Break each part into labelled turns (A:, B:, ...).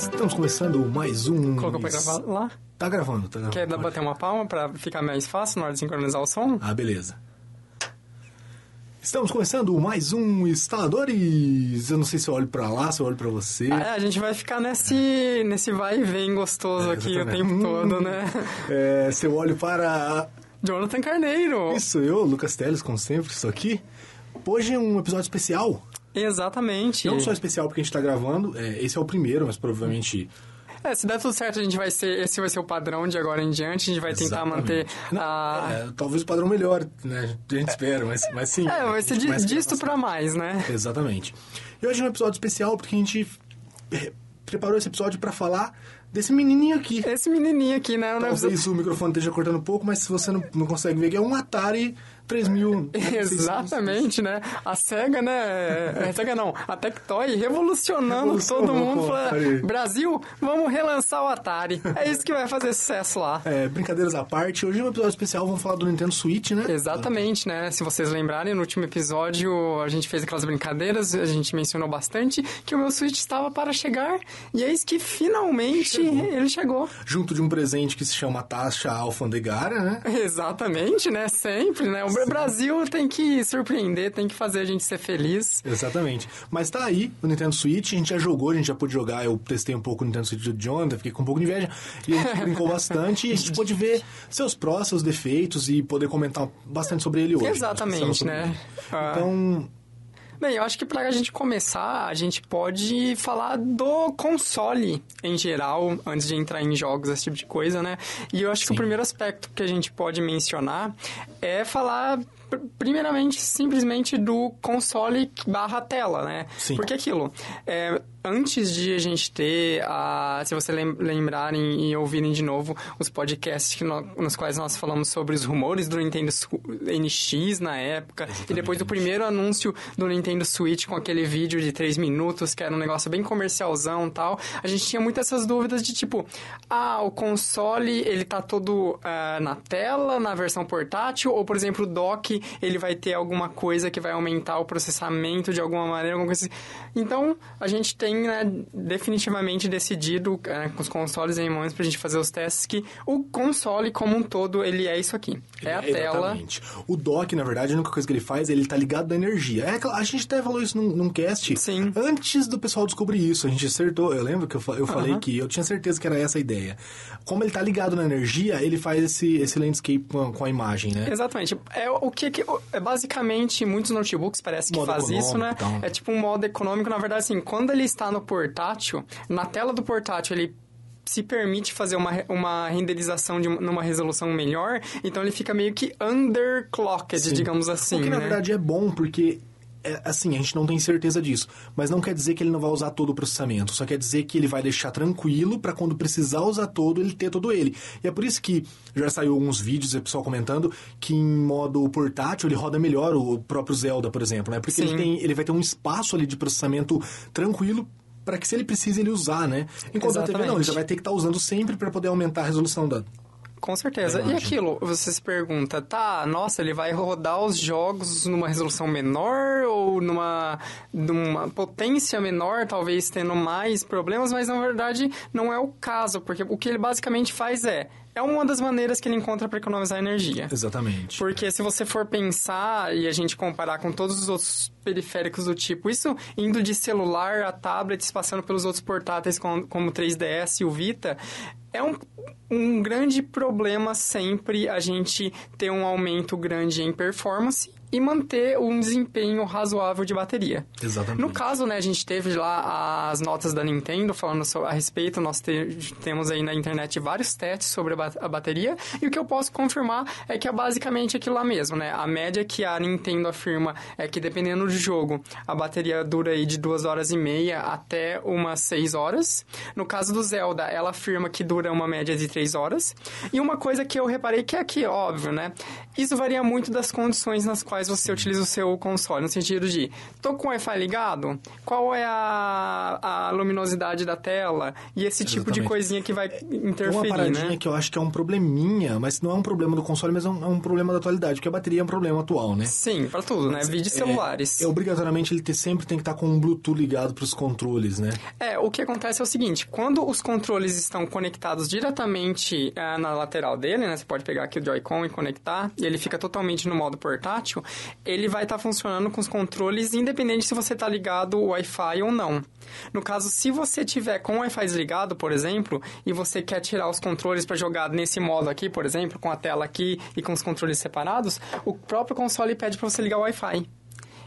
A: Estamos começando mais um.
B: Colocou pra gravar lá?
A: Tá gravando, tá gravando.
B: Quer dar- bater uma palma pra ficar mais fácil na hora de sincronizar o som?
A: Ah, beleza. Estamos começando mais um Instaladores. Eu não sei se eu olho pra lá, se eu olho pra você.
B: É, a gente vai ficar nesse, nesse vai e vem gostoso
A: É,
B: aqui o tempo todo,
A: Hum.
B: né?
A: É, se eu olho para.
B: Jonathan Carneiro!
A: Isso, eu, Lucas Teles, como sempre, estou aqui. Hoje é um episódio especial.
B: Exatamente.
A: Não só especial porque a gente tá gravando, é, esse é o primeiro, mas provavelmente.
B: É, se der tudo certo, a gente vai ser. Esse vai ser o padrão de agora em diante. A gente vai tentar
A: Exatamente.
B: manter
A: Não,
B: a.
A: é, talvez o padrão melhore, né? A gente espera, mas, mas sim.
B: É, vai ser de, disto pra mais, né?
A: Exatamente. E hoje é um episódio especial porque a gente eh, preparou esse episódio pra falar desse menininho aqui.
B: Esse menininho aqui, né?
A: Talvez o microfone esteja cortando um pouco, mas se você não, não consegue ver, é um Atari 3000.
B: Exatamente, né? A SEGA, né? A SEGA não, a Tectoy revolucionando todo mundo.
A: com o
B: Fala,
A: Atari.
B: Brasil, vamos relançar o Atari. É isso que vai fazer sucesso lá.
A: É, brincadeiras à parte, hoje é um episódio especial, vamos falar do Nintendo Switch, né?
B: Exatamente, né? Se vocês lembrarem, no último episódio a gente fez aquelas brincadeiras, a gente mencionou bastante que o meu Switch estava para chegar e eis que finalmente ele chegou.
A: Junto de um presente que se chama taxa alfandegária, né?
B: Exatamente, né? Sempre, né? O Brasil tem que surpreender, tem que fazer a gente ser feliz.
A: Exatamente. Mas tá aí o Nintendo Switch, a gente já jogou, a gente já pôde jogar, eu testei um pouco o Nintendo Switch do Jonathan, fiquei com um pouco de inveja, e a gente brincou bastante, e a gente pôde ver seus prós, seus defeitos e poder comentar bastante sobre ele hoje.
B: Exatamente,
A: Sobre
B: né? Ah.
A: Então,
B: Bem, eu acho que pra gente começar, a gente pode falar do console em geral, antes de entrar em jogos, esse tipo de coisa, né? E eu acho que
A: Sim.
B: o primeiro aspecto que a gente pode mencionar é falar, primeiramente, simplesmente do console barra tela, né?
A: Sim.
B: Porque aquilo, é, antes de a gente ter, a, se vocês lem- lembrarem e ouvirem de novo os podcasts que nó- nos quais nós falamos sobre os rumores do Nintendo NX na época, e depois do primeiro anúncio do Nintendo Switch com aquele vídeo de 3 minutos, que era um negócio bem comercialzão e tal, a gente tinha muitas essas dúvidas de tipo, ah, o console ele tá todo ah, na tela, na versão portátil, ou por exemplo, o dock ele vai ter alguma coisa que vai aumentar o processamento de alguma maneira, alguma coisa assim. Então, a gente tem né, definitivamente decidido eh, com os consoles em mãos pra gente fazer os testes que o console como um todo, ele é isso aqui. É a tela.
A: Exatamente. O dock, na verdade, a única coisa que ele faz, ele tá ligado na energia. É, a gente até falou isso num, num cast.
B: Sim.
A: Antes do pessoal descobrir isso, a gente acertou. Eu lembro que eu, eu falei que eu tinha certeza que era essa a ideia. Como ele tá ligado na energia, ele faz esse, esse landscape com, com a imagem, né?
B: Exatamente. É o que, que- é basicamente muitos notebooks parece que
A: Modo
B: faz isso, né?
A: e tal.
B: É tipo um modo econômico, na verdade assim, quando ele está no portátil, na tela do portátil ele se permite fazer uma, uma renderização de uma- numa resolução melhor, então ele fica meio que underclocked,
A: Sim.
B: digamos assim,
A: O que, na
B: né?
A: verdade, é bom, porque... É, assim, a gente não tem certeza disso, mas não quer dizer que ele não vai usar todo o processamento, só quer dizer que ele vai deixar tranquilo pra quando precisar usar todo, ele ter todo ele. E é por isso que já saiu alguns vídeos, o pessoal comentando, que em modo portátil ele roda melhor o próprio Zelda, por exemplo, né? Porque ele, tem, ele vai ter um espaço ali de processamento tranquilo para que se ele precisa ele usar, né? Enquanto a TV não, ele
B: Exatamente.
A: já vai ter que estar usando sempre para poder aumentar a resolução da...
B: Com certeza. E aquilo, você se pergunta, tá, nossa, ele vai rodar os jogos numa resolução menor ou numa, numa potência menor, talvez tendo mais problemas, mas na verdade não é o caso, porque o que ele basicamente faz é, é uma das maneiras que ele encontra para economizar energia.
A: Exatamente.
B: Porque se você for pensar e a gente comparar com todos os outros periféricos do tipo, isso indo de celular a tablets, passando pelos outros portáteis como, como o 3DS e o Vita, é um, um grande problema sempre a gente ter um aumento grande em performance e manter um desempenho razoável de bateria.
A: Exatamente.
B: No caso, né, a gente teve lá as notas da Nintendo falando a respeito, nós te- temos aí na internet vários testes sobre a bateria, e o que eu posso confirmar é que é basicamente aquilo lá mesmo, né? A média que a Nintendo afirma é que dependendo do jogo, a bateria dura aí de duas horas e meia até umas seis horas. No caso do Zelda, ela afirma que dura uma média de três horas. E uma coisa que eu reparei que é aqui, óbvio, né? Isso varia muito das condições nas quais quais você utiliza o seu console, no sentido de, tô com o Wi-Fi ligado, qual é a, a luminosidade da tela, e esse tipo de
A: Exatamente.
B: coisinha que vai
A: uma
B: interferir,
A: paradinha
B: né?
A: que eu acho que é um probleminha, mas não é um problema do console, mas é um, é um problema da atualidade, porque a bateria é um problema atual, né?
B: Sim, pra tudo, né? Vídeos celulares.
A: É, obrigatoriamente ele ter- sempre tem que estar com um Bluetooth ligado para os controles, né?
B: É, o que acontece é o seguinte, quando os controles estão conectados diretamente ah, na lateral dele, né, você pode pegar aqui o Joy-Con e conectar, e ele fica totalmente no modo portátil, ele vai estar funcionando com os controles independente se você está ligado o Wi-Fi ou não. No caso, se você tiver com o Wi-Fi desligado, por exemplo, e você quer tirar os controles para jogar nesse modo aqui, por exemplo, com a tela aqui e com os controles separados, o próprio console pede para você ligar o Wi-Fi.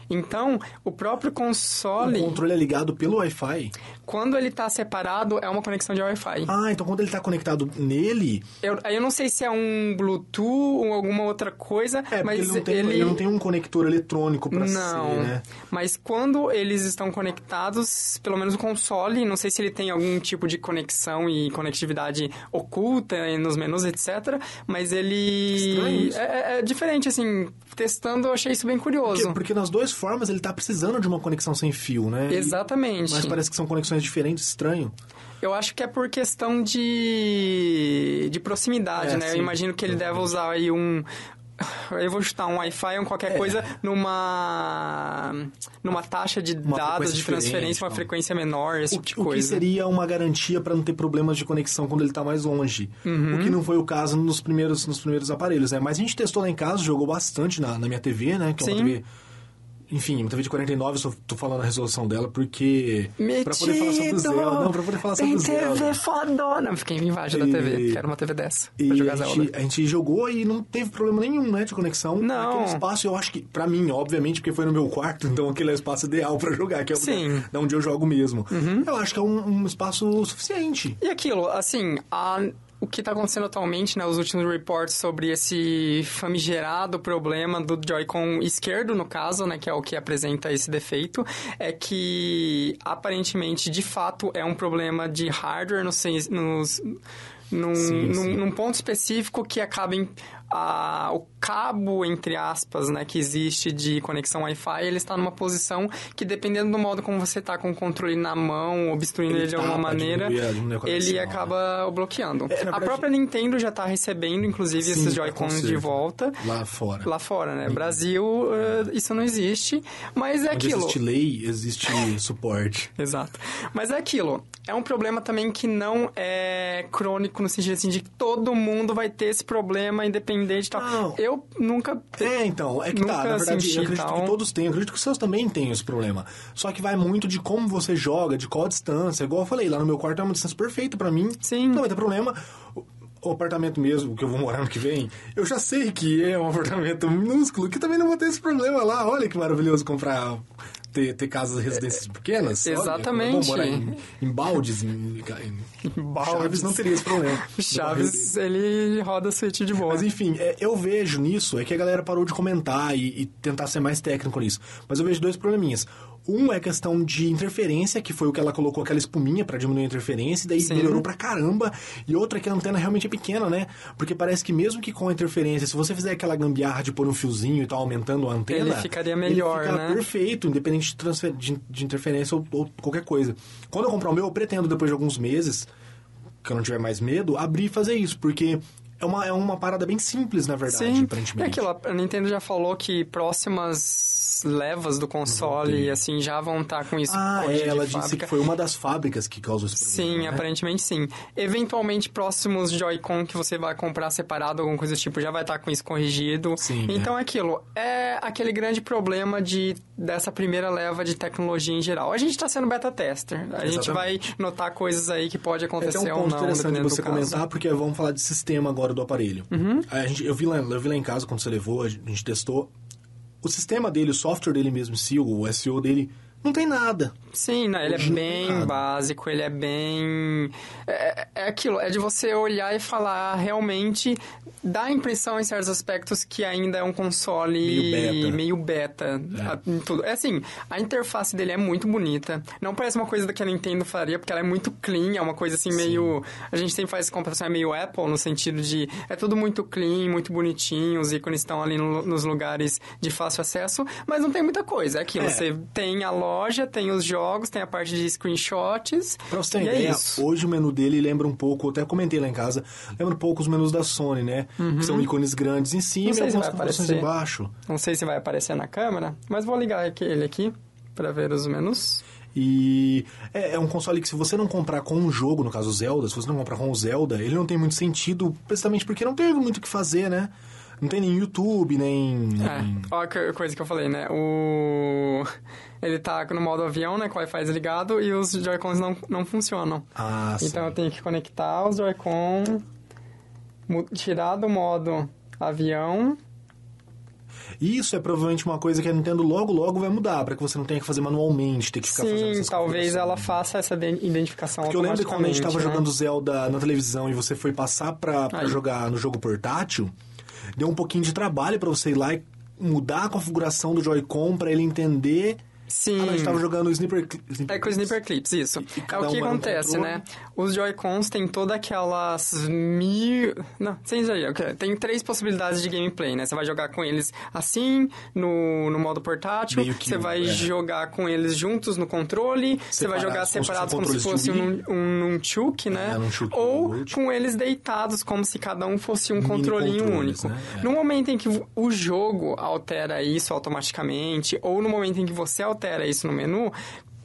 B: Então, o próprio console...
A: O controle é ligado pelo Wi-Fi.
B: Quando ele tá separado, é uma conexão de Wi-Fi.
A: Ah, então quando ele está conectado nele,
B: Eu, eu não sei se é um Bluetooth ou alguma outra coisa,
A: é porque
B: mas
A: ele, não tem, ele... não tem um conector eletrônico para
B: Não,
A: ser, né?
B: mas quando eles estão conectados, pelo menos o console, não sei se ele tem algum tipo de conexão e conectividade oculta nos menus, etc. Mas ele é, é- é diferente, assim. Testando, eu achei isso bem curioso.
A: Porque, porque nas duas formas ele tá precisando de uma conexão sem fio, né? E-
B: Exatamente.
A: Mas parece que são conexões diferentes, estranho.
B: Eu acho que é por questão de, de proximidade,
A: É,
B: né? Eu
A: sim.
B: imagino que ele deve usar aí um. Eu vou chutar um Wi-Fi ou qualquer
A: É.
B: coisa numa numa taxa de
A: Uma
B: dados de transferência, uma
A: não.
B: frequência menor, esse
A: O,
B: tipo de
A: que- o que
B: coisa.
A: seria uma garantia para não ter problemas de conexão quando ele está mais longe.
B: Uhum.
A: O que não foi o caso nos primeiros, nos primeiros aparelhos, né? Mas a gente testou lá em casa, jogou bastante na, na minha TV, né? Que é uma
B: Sim.
A: TV... Enfim, uma TV de 49, eu só tô falando a resolução dela porque... Pra poder falar sobre
B: Metido!
A: Zelda. Não, pra poder falar sobre
B: Tem
A: Zelda.
B: TV fodona! Fiquei da
A: E-
B: TV. Quero uma TV dessa.
A: E
B: pra jogar
A: a,
B: Zelda.
A: gente, a gente jogou e não teve problema nenhum, né, de conexão.
B: Não.
A: Aquele espaço, eu acho que, pra mim, obviamente, porque foi no meu quarto, então aquele é o espaço ideal pra jogar, que é o
B: Sim. Uhum.
A: da onde eu jogo mesmo. Eu acho que é um, um espaço suficiente.
B: E aquilo, assim, a- o que está acontecendo atualmente, né, os últimos reports sobre esse famigerado problema do Joy-Con esquerdo, no caso, né, que é o que apresenta esse defeito, é que aparentemente, de fato, é um problema de hardware nos, nos num,
A: Sim,
B: num-
A: sim.
B: num ponto específico que acaba a- o cabo, entre aspas, né, que existe de conexão Wi-Fi, ele está numa posição que, dependendo do modo como você está com o controle na mão, obstruindo
A: Ele
B: ele de alguma maneira,
A: conexão,
B: ele
A: né?
B: acaba bloqueando.
A: É,
B: a
A: verdade-
B: própria Nintendo já está recebendo, inclusive,
A: Sim,
B: esses Joy-Cons de volta.
A: Lá fora.
B: Lá fora, né? Brasil, eh, isso não existe, mas é
A: Onde
B: aquilo.
A: existe lei, existe suporte.
B: Exato. Mas é aquilo. É um problema também que não é crônico no sentido assim de que todo mundo vai ter esse problema independente e tal.
A: Não.
B: Eu nunca.
A: É, então, é que tá. Na verdade, eu acredito
B: tal.
A: que todos têm. Eu acredito que os seus também têm esse problema. Só que vai muito de como você joga, de qual distância. Igual eu falei, lá no meu quarto é uma distância perfeita pra mim.
B: Sim.
A: Não vai ter problema. O- O apartamento mesmo, que eu vou morar no que vem, eu já sei que é um apartamento minúsculo, que também não vou ter esse problema lá. Olha que maravilhoso comprar... Ter, ter casas residências pequenas. Olha,
B: Exatamente.
A: eu vou morar em, em baldes, em, em,
B: baldes.
A: Chaves não teria esse problema.
B: Chaves, ele roda Switch de boa.
A: Mas enfim, é, eu vejo nisso, é que a galera parou de comentar e, e tentar ser mais técnico nisso. Mas eu vejo dois probleminhas. Um é questão de interferência, que foi o que ela colocou aquela espuminha pra diminuir a interferência, e daí
B: Sim.
A: melhorou pra caramba. E outra é que a antena realmente é pequena, né? Porque parece que mesmo que com a interferência, se você fizer aquela gambiarra de pôr um fiozinho e tal, aumentando a antena...
B: Ele ficaria melhor,
A: ele fica
B: né?
A: perfeito, independente de, de, de interferência ou, ou qualquer coisa. Quando eu comprar o meu, eu pretendo, depois de alguns meses, que eu não tiver mais medo, abrir e fazer isso, porque é uma, é uma parada bem simples, na verdade,
B: Sim, é
A: aparentemente.
B: aquilo. A Nintendo já falou que próximas levas do console, assim, já vão estar com isso.
A: Ah, é, ela disse
B: fábrica.
A: que foi uma das fábricas que causou esse problema.
B: Sim,
A: né?
B: aparentemente sim. Eventualmente, próximos Joy-Con que você vai comprar separado, alguma coisa do tipo, já vai estar com isso corrigido.
A: Sim,
B: então é aquilo. É aquele grande problema de, dessa primeira leva de tecnologia em geral. A gente está sendo beta tester. A gente vai
A: Exatamente.
B: notar coisas aí que pode
A: É
B: acontecer
A: um
B: ou
A: ponto
B: não,
A: interessante você comentar, porque vamos falar de sistema agora do aparelho.
B: Uhum.
A: A gente, eu, vi lá, eu vi lá em casa quando você levou, a gente testou. O sistema dele, o software dele mesmo si, o SEO dele, não tem nada.
B: Sim, não, ele é bem básico, ele é bem. É, é aquilo, é de você olhar e falar realmente. Dá a impressão em certos aspectos que ainda é um console
A: Meio beta.
B: meio beta, a- em tudo. É assim, a interface dele é muito bonita. Não parece uma coisa que a Nintendo faria, porque ela é muito clean, é uma coisa assim meio. A gente sempre faz essa comparação, é meio Apple, no sentido de. É tudo muito clean, muito bonitinho, os ícones estão ali no- nos lugares de fácil acesso, mas não tem muita coisa. É aquilo,
A: É.
B: você tem a loja, tem os jogos, tem a parte de screenshots.
A: Pra você ter
B: é
A: ideia,
B: isso.
A: hoje o menu dele lembra um pouco, até comentei lá em casa, lembra um pouco os menus da Sony, né? Que são ícones grandes em cima
B: Uhum.
A: E
B: se
A: algumas
B: aparecer.
A: embaixo.
B: Não sei se vai aparecer na câmera, mas vou ligar ele aqui pra ver os menus.
A: E é, é um console que se você não comprar com um jogo, no caso Zelda, se você não comprar com o Zelda, ele não tem muito sentido, precisamente porque não teve muito o que fazer, né? Não tem nem YouTube, nem...
B: É, ó a co- coisa que eu falei, né? O... Ele tá no modo avião, né? Com o Wi-Fi desligado e os Joy-Cons não, não funcionam.
A: Ah, sim.
B: Então eu tenho que conectar os Joy-Con, tirar do modo avião.
A: Isso é provavelmente uma coisa que a Nintendo logo, logo vai mudar, para que você não tenha que fazer manualmente, ter que ficar fazendo
B: Sim,
A: essas
B: talvez ela faça essa de- identificação
A: Porque eu lembro quando a gente tava
B: né?
A: jogando Zelda na televisão e você foi passar pra, pra
B: Aí.
A: jogar no jogo portátil, deu um pouquinho de trabalho pra você ir lá e mudar a configuração do Joy-Con pra ele entender.
B: Sim.
A: Ah, não, a gente tava jogando o Sniper, Cli- Sniper
B: É com o Sniper Clips, isso.
A: E- e
B: é o que
A: um um
B: acontece, né? Os Joy-Cons têm todas aquelas mil... Não, sem exagero. ok, Tem três possibilidades de gameplay, né? Você vai jogar com eles assim, no, no modo portátil. Você
A: um-
B: vai
A: é.
B: jogar com eles juntos no controle. Você vai jogar separados como se fosse um, um nunchuk, né?
A: É, nunchuk,
B: Ou com eles deitados, como se cada um fosse um controlinho único.
A: né? É.
B: No momento em que o jogo altera isso automaticamente, ou no momento em que você altera isso no menu,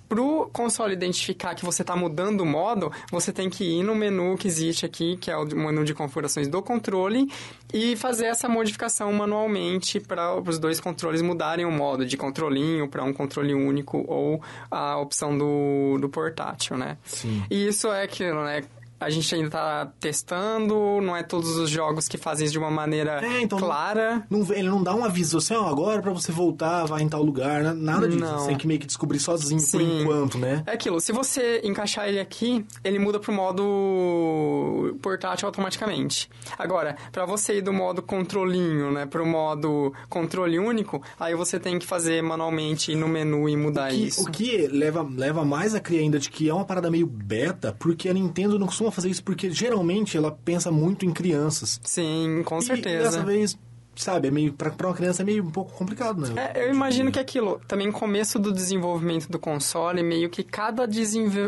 B: pro console identificar que você está mudando o modo, você tem que ir no menu que existe aqui, que é o menu de configurações do controle, e fazer essa modificação manualmente para os dois controles mudarem o modo de controlinho para um controle único ou a opção do, do portátil, né?
A: Sim.
B: E isso é aquilo, né? A gente ainda está testando, não é todos os jogos que fazem isso de uma maneira
A: É, então-
B: clara.
A: Não, vê- ele não dá um aviso assim, ó, agora pra você voltar, vai em tal lugar, né? nada disso.
B: Não.
A: Você tem que meio que descobrir sozinho por
B: Sim.
A: enquanto, né?
B: É aquilo, se você encaixar ele aqui, ele muda pro modo portátil automaticamente. Agora, para você ir do modo controlinho, né, pro modo controle único, aí você tem que fazer manualmente ir no menu e mudar
A: Que-
B: isso.
A: O que leva, leva mais a crer ainda de que é uma parada meio beta, porque a Nintendo não costuma fazer isso, porque geralmente ela pensa muito em crianças.
B: Sim, com
A: E
B: certeza.
A: dessa vez, sabe, é meio, pra, pra uma criança é meio um pouco complicado, né?
B: É, eu imagino que aquilo, também começo do desenvolvimento do console, meio que cada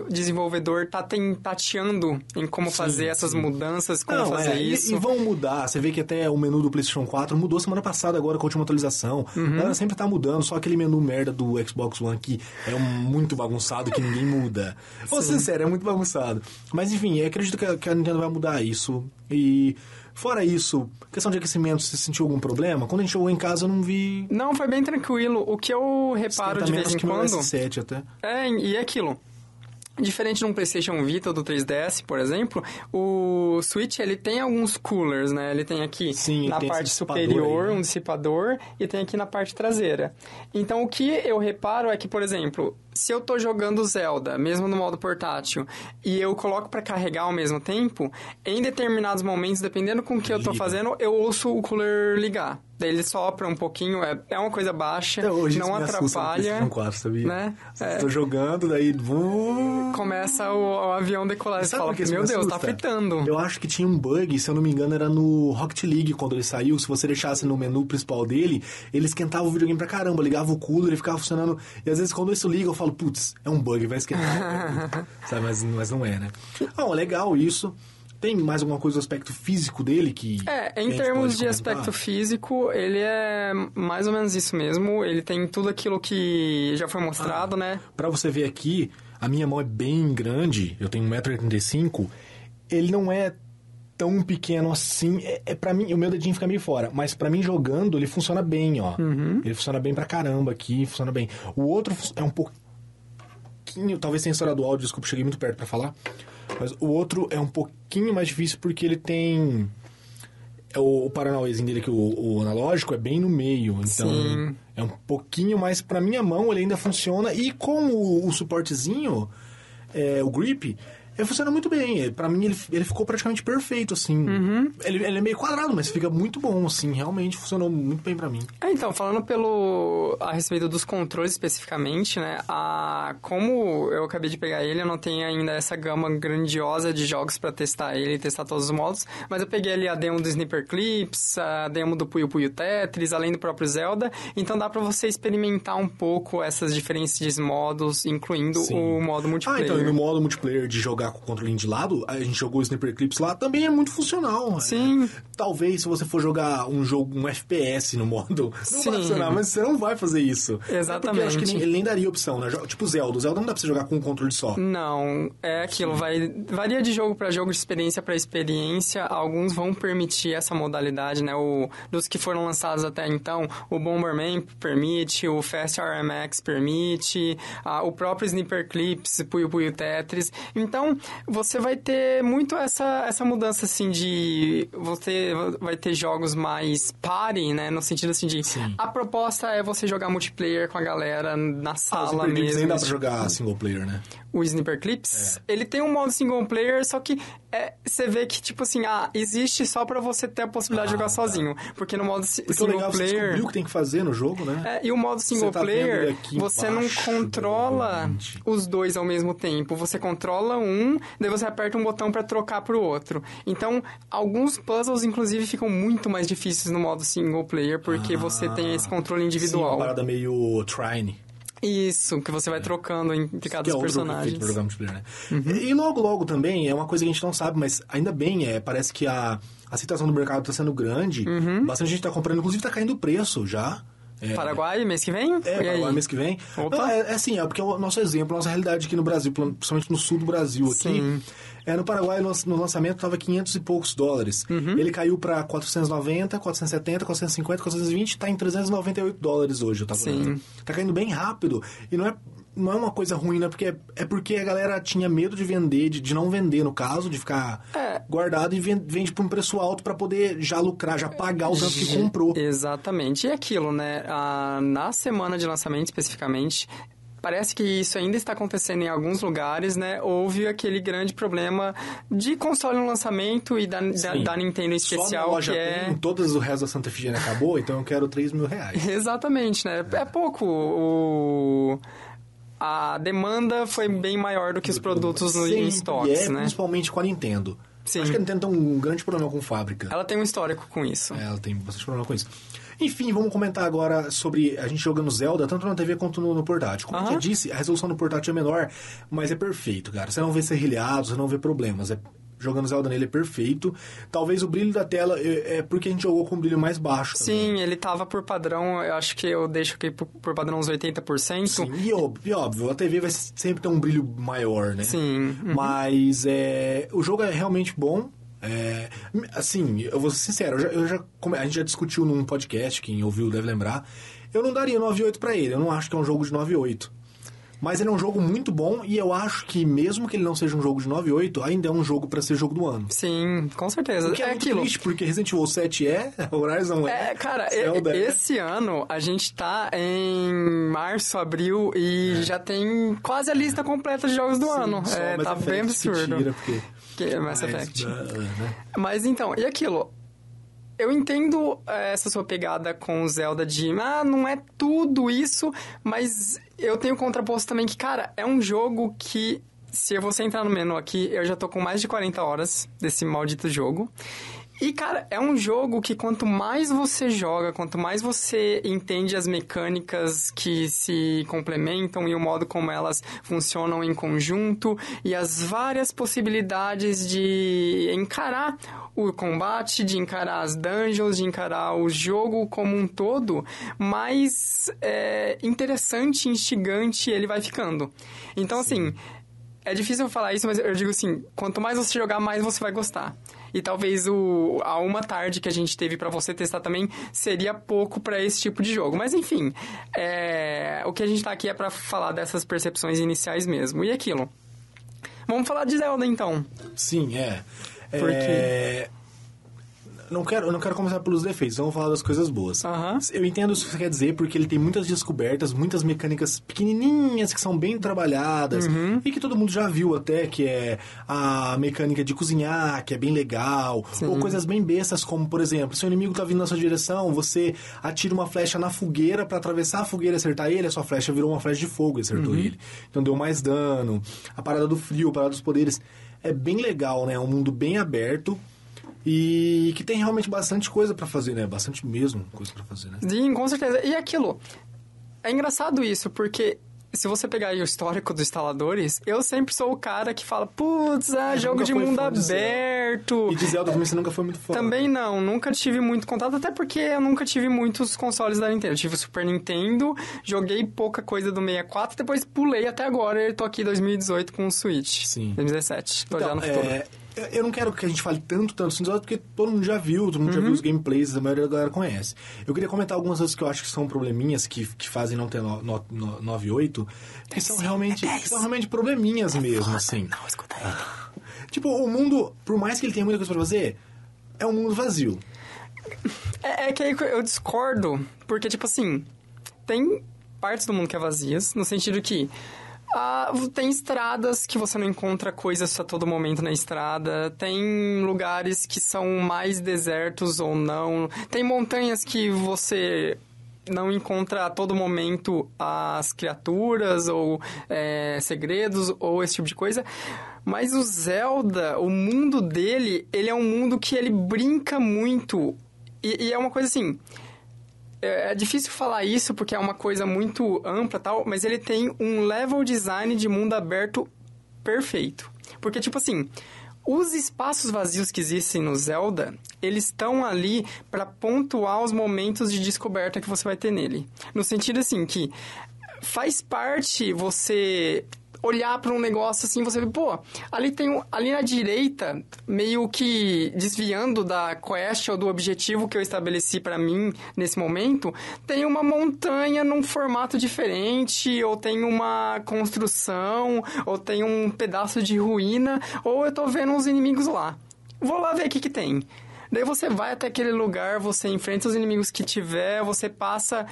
B: desenvolvedor tá ten- tateando em como
A: Sim,
B: fazer essas
A: sim.
B: mudanças, como
A: Não,
B: fazer
A: é, e-
B: isso.
A: E, vão mudar. Você vê que até o menu do PlayStation 4 mudou semana passada agora com a última atualização.
B: Uhum.
A: Ela sempre tá mudando, só aquele menu merda do Xbox One que é um muito bagunçado que ninguém muda. Vou ser sincero, é muito bagunçado. Mas enfim, eu acredito que a, que a Nintendo vai mudar isso. E fora isso, questão de aquecimento, você sentiu algum problema? Quando a gente jogou em casa eu não vi.
B: Não, foi bem tranquilo. O que eu reparo de vez em
A: que
B: quando...
A: S7 até.
B: É, e é aquilo. Diferente de um PlayStation Vita ou do 3DS, por exemplo, o Switch ele tem alguns coolers, né? Ele tem aqui
A: Sim,
B: na
A: tem
B: parte superior
A: aí, né?
B: um dissipador e tem aqui na parte traseira. Então o que eu reparo é que, por exemplo, se eu tô jogando Zelda, mesmo no modo portátil, e eu coloco para carregar ao mesmo tempo, em determinados momentos, dependendo com o que eu tô fazendo, eu ouço o cooler ligar. Daí ele sopra um pouquinho, é, é uma coisa baixa,
A: Até hoje
B: não
A: no
B: atrapalha.
A: PlayStation 4, sabia?
B: né? É.
A: Tô jogando, daí. vum,
B: começa o, o avião decolar.
A: E
B: Você fala,
A: que
B: meu
A: me
B: Deus, tá fritando.
A: Eu acho que tinha um bug, se eu não me engano, era no Rocket League quando ele saiu. Se você deixasse no menu principal dele, ele esquentava o videogame pra caramba, ligava o cooler, ele ficava funcionando. E às vezes quando isso liga, eu falo, putz, é um bug, vai esquentar. Sabe, mas, mas não é, né? Ah, legal isso. Tem mais alguma coisa do aspecto físico dele que.
B: É, em termos de aspecto físico, ele é mais ou menos isso mesmo. Ele tem tudo aquilo que já foi mostrado, né?
A: Pra você ver aqui, a minha mão é bem grande, eu tenho 1,85m. Ele não é tão pequeno assim. É, é para mim, o meu dedinho fica meio fora, mas pra mim jogando, ele funciona bem, ó. Ele funciona bem pra caramba aqui, funciona bem. O outro é um pouquinho, talvez tenha história do áudio, desculpa, cheguei muito perto pra falar. Mas o outro é um pouquinho mais difícil porque ele tem é o, o Paranauêzinho dele, que o, o analógico é bem no meio. Então,
B: Sim.
A: é um pouquinho mais pra minha mão, ele ainda funciona. E com o, o suportezinho, é, o grip, ele funciona muito bem. Pra mim, ele, ele ficou praticamente perfeito, assim. Ele, ele é meio quadrado, mas fica muito bom, assim. Realmente funcionou muito bem pra mim.
B: É, então, falando pelo a respeito dos controles especificamente, né? A, como eu acabei de pegar ele, eu não tenho ainda essa gama grandiosa de jogos pra testar ele e testar todos os modos, mas eu peguei ali a demo do Sniper Clips, a demo do Puyo Puyo Tetris, além do próprio Zelda, então dá pra você experimentar um pouco essas diferentes modos, incluindo
A: Sim.
B: o modo
A: Ah,
B: multiplayer.
A: então, e no modo multiplayer de jogar com o controle de lado, a gente jogou o Sniper Clips lá, também é muito funcional.
B: Sim.
A: É, talvez se você for jogar um jogo, um FPS no modo, não
B: Sim.
A: vai funcionar, mas você não vai fazer isso. É porque eu acho que
B: Exatamente.
A: nem- ele nem daria opção, né? Tipo Zelda. O Zelda não dá pra você jogar com um controle só.
B: Não, é aquilo, vai varia de jogo para jogo, de experiência para experiência. Alguns vão permitir essa modalidade, né? O, dos que foram lançados até então, o Bomberman permite, o Fast RMX permite, ah, o próprio Sniper Clips, Puyo Puyo Tetris. Então, você vai ter muito essa, essa mudança, assim, de... Você vai ter jogos mais party, né? No sentido, assim, de...
A: Sim.
B: A proposta é você jogar multiplayer com a galera na
A: Ah,
B: sala
A: Clips
B: mesmo.
A: nem dá pra
B: esse
A: jogar single player, né?
B: O Sniper Clips, ele tem um modo single player, só que é, você vê que, tipo assim, ah, existe só pra você ter a possibilidade de
A: Ah,
B: jogar
A: tá.
B: sozinho. Porque no modo
A: Porque o
B: single
A: legal é
B: player...
A: descobriu o que tem que fazer no jogo, né?
B: É, e o modo single
A: tá
B: player, você não controla os dois ao mesmo tempo. Você controla um, daí você aperta um botão pra trocar pro outro. Então, alguns puzzles, inclusive, ficam muito mais difíceis no modo single player, porque você tem esse controle
A: Sim,
B: individual.
A: uma parada meio Trine.
B: Isso, que você vai trocando entre cada
A: é multiplayer, né?
B: Uhum.
A: E logo, logo também, é uma coisa que a gente não sabe, mas ainda bem, é, parece que a aceitação do mercado tá sendo grande.
B: Uhum.
A: Bastante gente tá comprando, inclusive tá caindo o preço já. É,
B: Paraguai, mês que vem?
A: É,
B: e aí?
A: Paraguai mês que vem. Não, é, é assim, é porque é o nosso exemplo, a nossa realidade aqui no Brasil, principalmente no sul do Brasil aqui.
B: Sim.
A: É, no Paraguai, no, lançamento, tava 500 e poucos dólares.
B: Uhum.
A: Ele caiu pra 490, 470, 450, 420, tá em 398 dólares hoje, eu tava
B: Sim.
A: olhando. Tá caindo bem rápido. E não é, não é uma coisa ruim, né? Porque é, é porque a galera tinha medo de vender, de, de não vender, no caso, de ficar
B: É.
A: guardado e ven- vende por um preço alto pra poder já lucrar, já pagar o tanto que comprou.
B: Exatamente. E aquilo, né? Ah, na semana de lançamento, especificamente, parece que isso ainda está acontecendo em alguns lugares, né? Houve aquele grande problema de console no lançamento e da, da, da Nintendo em
A: Só
B: especial,
A: loja
B: que é...
A: tem, todas o resto da Santa Efigênia acabou, então eu quero 3 mil reais.
B: Exatamente, né? É pouco. O... A demanda foi bem maior do que os produtos no, em estoques,
A: é,
B: né?
A: principalmente com a Nintendo.
B: Sim.
A: Acho que a Nintendo tem um grande problema com fábrica.
B: Ela tem um histórico com isso.
A: É, Ela tem bastante problema com isso. Enfim, vamos comentar agora sobre a gente jogando Zelda, tanto na TV quanto no, no portátil. Como eu
B: Aham.
A: já disse, a resolução do portátil é menor, mas é perfeito, cara. Você não vê serrilhados, você não vê problemas. É, jogando Zelda nele é perfeito. Talvez o brilho da tela é, é porque a gente jogou com um brilho mais baixo também.
B: Sim, ele tava por padrão, eu acho que eu deixo aqui por, por padrão uns 80%.
A: Sim, e óbvio, e óbvio, a TV vai sempre ter um brilho maior, né?
B: Sim. uhum.
A: Mas é, o jogo é realmente bom. É, assim, eu vou ser sincero, eu já, eu já a gente já discutiu num podcast, quem ouviu deve lembrar. Eu não daria 9,8 pra ele, eu não acho que é um jogo de 9,8. Mas ele é um jogo muito bom e eu acho que mesmo que ele não seja um jogo de 9,8, ainda é um jogo pra ser jogo do ano.
B: Sim, com certeza.
A: O que é,
B: é aquilo.
A: triste, porque Resident Evil 7 é, Horizon é.
B: É, cara,
A: Zelda é.
B: esse ano a gente tá em março, abril e já tem quase a lista completa de jogos do ano.
A: Só
B: É, tá bem absurdo.
A: tira, porque...
B: Que é Mass
A: Mas,
B: Effect.
A: ah, né?
B: Mas então, e aquilo? Eu entendo eh, essa sua pegada com o Zelda de, ah, não é tudo isso, mas eu tenho contraposto também que, cara, é um jogo que, se você entrar no menu aqui, eu já tô com mais de 40 horas desse maldito jogo. E, cara, é um jogo que quanto mais você joga, quanto mais você entende as mecânicas que se complementam e o modo como elas funcionam em conjunto e as várias possibilidades de encarar o combate, de encarar as dungeons, de encarar o jogo como um todo, mais é, interessante, instigante ele vai ficando. Então, assim, é difícil falar isso, mas eu digo assim, quanto mais você jogar, mais você vai gostar. E talvez o, a uma tarde que a gente teve pra você testar também seria pouco pra esse tipo de jogo. Mas enfim, é, o que a gente tá aqui é pra falar dessas percepções iniciais mesmo. E aquilo. Vamos falar de Zelda então.
A: Sim, é.
B: Porque-
A: É, não quero, eu não quero começar pelos defeitos, vamos falar das coisas boas.
B: Aham.
A: Eu entendo o que você quer dizer, porque ele tem muitas descobertas, muitas mecânicas pequenininhas que são bem trabalhadas
B: Uhum.
A: e que todo mundo já viu até, que é a mecânica de cozinhar, que é bem legal, ou coisas bem bestas, como, por exemplo, se o inimigo tá vindo na sua direção, você atira uma flecha na fogueira para atravessar a fogueira e acertar ele, a sua flecha virou uma flecha de fogo e acertou ele. Então deu mais dano. A parada do frio, a parada dos poderes. É bem legal, né? É um mundo bem aberto. E que tem realmente bastante coisa pra fazer, né? Bastante mesmo coisa pra fazer, né?
B: Sim, com certeza. E aquilo, é engraçado isso, porque se você pegar aí o histórico dos instaladores, eu sempre sou o cara que fala, putz, é, jogo de mundo
A: fã de
B: aberto.
A: E de Zelda também você nunca foi muito fã.
B: Também não, nunca tive muito contato, até porque eu nunca tive muitos consoles da Nintendo. Eu tive o Super Nintendo, joguei pouca coisa do 64, depois pulei até agora e tô aqui em 2018 com o Switch.
A: Sim.
B: 2017, tô já
A: Então,
B: no futuro.
A: é, eu- não quero que a gente fale tanto, tanto assim, porque todo mundo já viu, todo mundo já
B: Uhum.
A: viu os gameplays, a maioria da galera conhece. Eu queria comentar algumas coisas que eu acho que são probleminhas que, que fazem não ter no, no, no, 9 e 8, que são realmente, que são realmente probleminhas mesmo, assim.
B: Não, escuta aí.
A: Tipo, o mundo, por mais que ele tenha muita coisa pra fazer, é um mundo vazio.
B: É, é que aí eu discordo, porque, tipo assim, tem partes do mundo que é vazias, no sentido que ah, tem estradas que você não encontra coisas a todo momento na estrada, tem lugares que são mais desertos ou não, tem montanhas que você não encontra a todo momento as criaturas ou é, segredos ou esse tipo de coisa. Mas o Zelda, o mundo dele, ele é um mundo que ele brinca muito. E, e é uma coisa assim. É, é difícil falar isso porque é uma coisa muito ampla tal, mas ele tem um level design de mundo aberto perfeito. Porque, tipo assim, os espaços vazios que existem no Zelda, eles estão ali para pontuar os momentos de descoberta que você vai ter nele. No sentido assim que faz parte você olhar para um negócio assim, você vê, pô, ali tem um, ali na direita, meio que desviando da quest ou do objetivo que eu estabeleci para mim nesse momento, tem uma montanha num formato diferente, ou tem uma construção, ou tem um pedaço de ruína, ou eu tô vendo uns inimigos lá. Vou lá ver o que que tem. Daí você vai até aquele lugar, você enfrenta os inimigos que tiver, você passa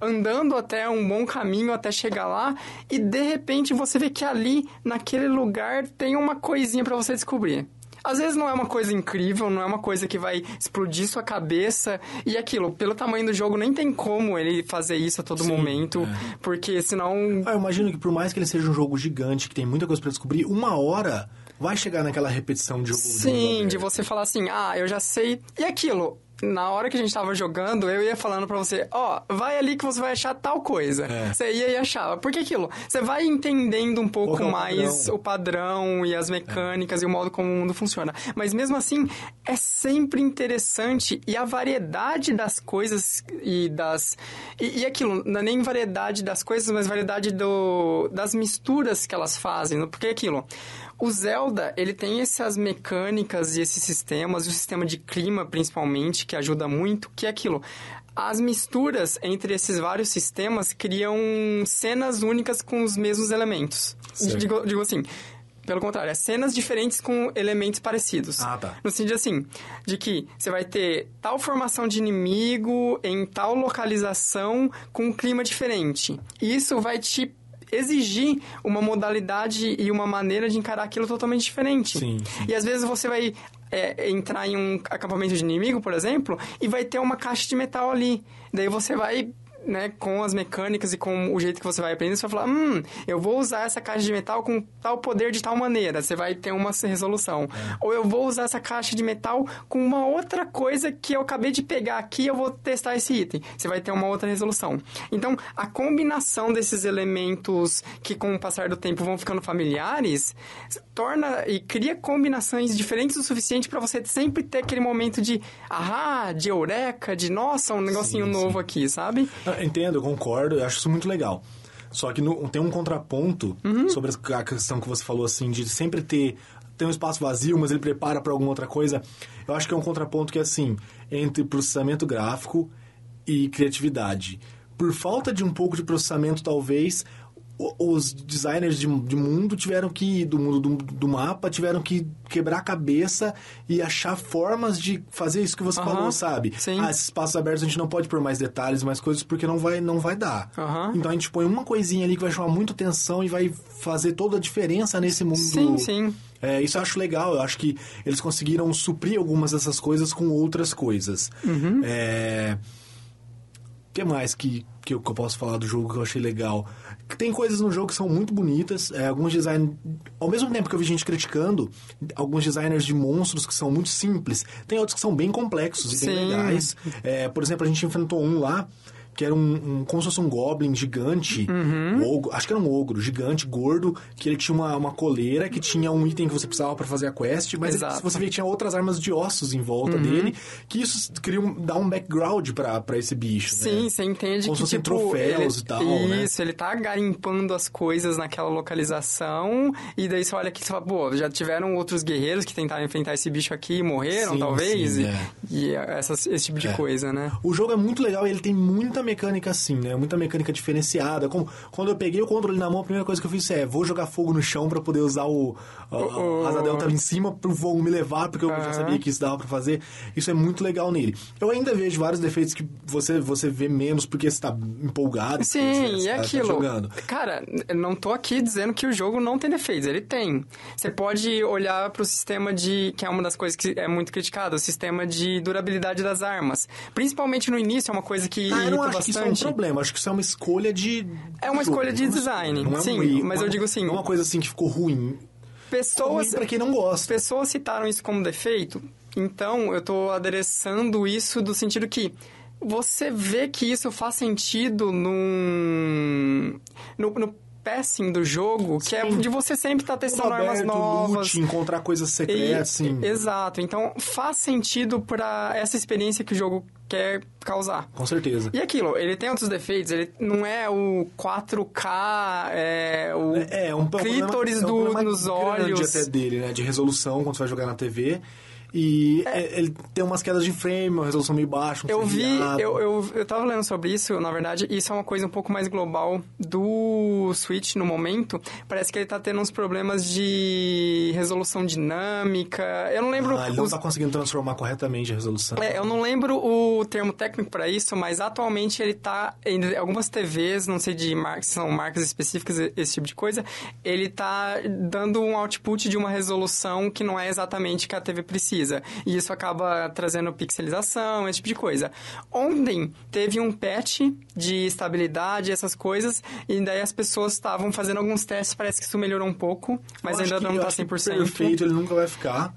B: andando até um bom caminho até chegar lá e de repente você vê que ali, naquele lugar, tem uma coisinha pra você descobrir. Às vezes não é uma coisa incrível, não é uma coisa que vai explodir sua cabeça. E aquilo, pelo tamanho do jogo, nem tem como ele fazer isso a todo
A: Sim,
B: momento.
A: é.
B: Porque senão.
A: Ah, eu imagino que por mais que ele seja um jogo gigante, que tem muita coisa pra descobrir, uma hora vai chegar naquela repetição de jogo.
B: Sim, de você falar assim, ah, eu já sei. E aquilo, na hora que a gente tava jogando, eu ia falando pra você, ó, vai ali que você vai achar tal coisa.
A: É.
B: Você ia e achava. Porque aquilo, você vai entendendo um pouco
A: que é
B: mais o padrão e as mecânicas e o modo como o mundo funciona. Mas mesmo assim, é sempre interessante e a variedade das coisas e das. E, e aquilo, não é nem variedade das coisas, mas variedade do, das misturas que elas fazem. Porque aquilo. O Zelda, ele tem essas mecânicas e esses sistemas, e o sistema de clima, principalmente, que ajuda muito, que é aquilo. As misturas entre esses vários sistemas criam cenas únicas com os mesmos elementos. Digo, digo assim, pelo contrário, é cenas diferentes com elementos parecidos.
A: Ah, tá.
B: No sentido assim, de que você vai ter tal formação de inimigo em tal localização com um clima diferente. Isso vai te exigir uma modalidade e uma maneira de encarar aquilo totalmente diferente.
A: Sim, sim.
B: E às vezes você vai é, entrar em um acampamento de inimigo, por exemplo, e vai ter uma caixa de metal ali. Daí você vai né, com as mecânicas e com o jeito que você vai aprender, você vai falar, hum, eu vou usar essa caixa de metal com tal poder de tal maneira, você vai ter uma resolução. Ou eu vou usar essa caixa de metal com uma outra coisa que eu acabei de pegar aqui, eu vou testar esse item. Você vai ter uma outra resolução. Então, a combinação desses elementos que com o passar do tempo vão ficando familiares, torna e cria combinações diferentes o suficiente para você sempre ter aquele momento de, ah, de eureka, de nossa, um negocinho
A: Sim,
B: novo
A: sim.
B: aqui, sabe?
A: Entendo, eu concordo, eu acho isso muito legal. Só que no- tem um contraponto
B: Uhum.
A: sobre a questão que você falou, assim, de sempre ter, ter um espaço vazio, mas ele prepara para alguma outra coisa. Eu acho que é um contraponto que é assim, entre processamento gráfico e criatividade. Por falta de um pouco de processamento, talvez, os designers de, de mundo tiveram que, do mundo do, do mapa, tiveram que quebrar a cabeça e achar formas de fazer isso que você falou, sabe?
B: sim.
A: Ah, esses espaços abertos a gente não pode pôr mais detalhes, mais coisas, porque não vai, não vai dar. Então a gente põe uma coisinha ali que vai chamar muito atenção e vai fazer toda a diferença nesse mundo.
B: Sim, sim.
A: É, isso eu acho legal. Eu acho que eles conseguiram suprir algumas dessas coisas com outras coisas.
B: Uhum.
A: É... O que mais que, que, eu, que eu posso falar do jogo que eu achei legal? Tem coisas no jogo que são muito bonitas. É, alguns design... Ao mesmo tempo que eu vi gente criticando, alguns designers de monstros que são muito simples. Tem outros que são bem complexos e bem
B: Sim.
A: legais. É, por exemplo, a gente enfrentou um lá que era um, um como se fosse um goblin gigante,
B: Uhum.
A: ogro, acho que era um ogro gigante, gordo, que ele tinha uma, uma coleira que tinha um item que você precisava pra fazer a quest, mas.
B: Uhum.
A: ele- você vê que tinha outras armas de ossos em volta dele, que isso cria um, dá um background pra, pra esse bicho,
B: Sim,
A: né?
B: você entende
A: Como
B: que,
A: se fossem
B: tipo,
A: troféus
B: ele,
A: e tal, né?
B: Isso, ele tá garimpando as coisas naquela localização, e daí você olha aqui e fala, pô, já tiveram outros guerreiros que tentaram enfrentar esse bicho aqui e morreram,
A: Sim,
B: talvez?
A: sim,
B: e
A: é.
B: e essas- esse tipo de
A: É.
B: coisa, né?
A: O jogo é muito legal e ele tem muita mecânica assim, né? Muita mecânica diferenciada. Como quando eu peguei o controle na mão, a primeira coisa que eu fiz é vou jogar fogo no chão pra poder usar o, a,
B: O-
A: a asa delta em cima pro fogo me levar, porque eu já sabia que isso dava pra fazer. Isso é muito legal nele. Eu ainda vejo vários defeitos que você, você vê menos porque você tá empolgado.
B: Sim,
A: você,
B: e
A: tá- tá
B: aquilo.
A: jogando.
B: Cara, eu não tô aqui dizendo que o jogo não tem defeitos, ele tem. Você pode olhar pro sistema de. que é uma das coisas que é muito criticado, o sistema de durabilidade das armas. Principalmente no início, é uma coisa que
A: Ah, eu não acho que isso é um
B: bastante.
A: problema. Acho que isso é uma escolha de.
B: É uma
A: jogo,
B: escolha de
A: é uma
B: design,
A: não é
B: sim,
A: um erro,
B: mas
A: não
B: eu
A: é-
B: digo assim-
A: é uma coisa assim que ficou ruim.
B: Pessoas,
A: ruim pra quem não gosta.
B: pessoas citaram isso como defeito, então eu tô adereçando isso do sentido que você vê que isso faz sentido num. no, no passing do jogo, que é
A: Sim.
B: de você sempre estar testando
A: Mundo
B: armas
A: aberto,
B: novas.
A: loot, encontrar coisas
B: E-
A: secretas, sim.
B: Exato. Então faz sentido para essa experiência que o jogo quer causar.
A: Com certeza.
B: E aquilo, ele tem outros defeitos, ele não é o 4K, é o
A: É, é um problema-
B: clítoris
A: é um
B: do, nos olhos.
A: até dele, né? De resolução quando você vai jogar na TV. E é, ele tem umas quedas de frame, uma resolução meio baixa. um
B: Eu vi, eu, eu, eu tava lendo sobre isso, na verdade, isso é uma coisa um pouco mais global do Switch no momento. Parece que ele tá tendo uns problemas de resolução dinâmica. Eu não lembro.
A: Ah, ele não
B: os-
A: tá conseguindo transformar corretamente a resolução.
B: É, eu não lembro o termo técnico para isso, mas atualmente ele tá em algumas TVs, não sei de marcas, são marcas específicas, esse tipo de coisa, ele tá dando um output de uma resolução que não é exatamente que a TV precisa. E isso acaba trazendo pixelização, esse tipo de coisa. Ontem teve um patch de estabilidade, essas coisas, e daí as pessoas estavam fazendo alguns testes, parece que isso melhorou um pouco, mas ainda
A: que-
B: não tá
A: que
B: 100%.
A: Perfeito, ele nunca vai ficar.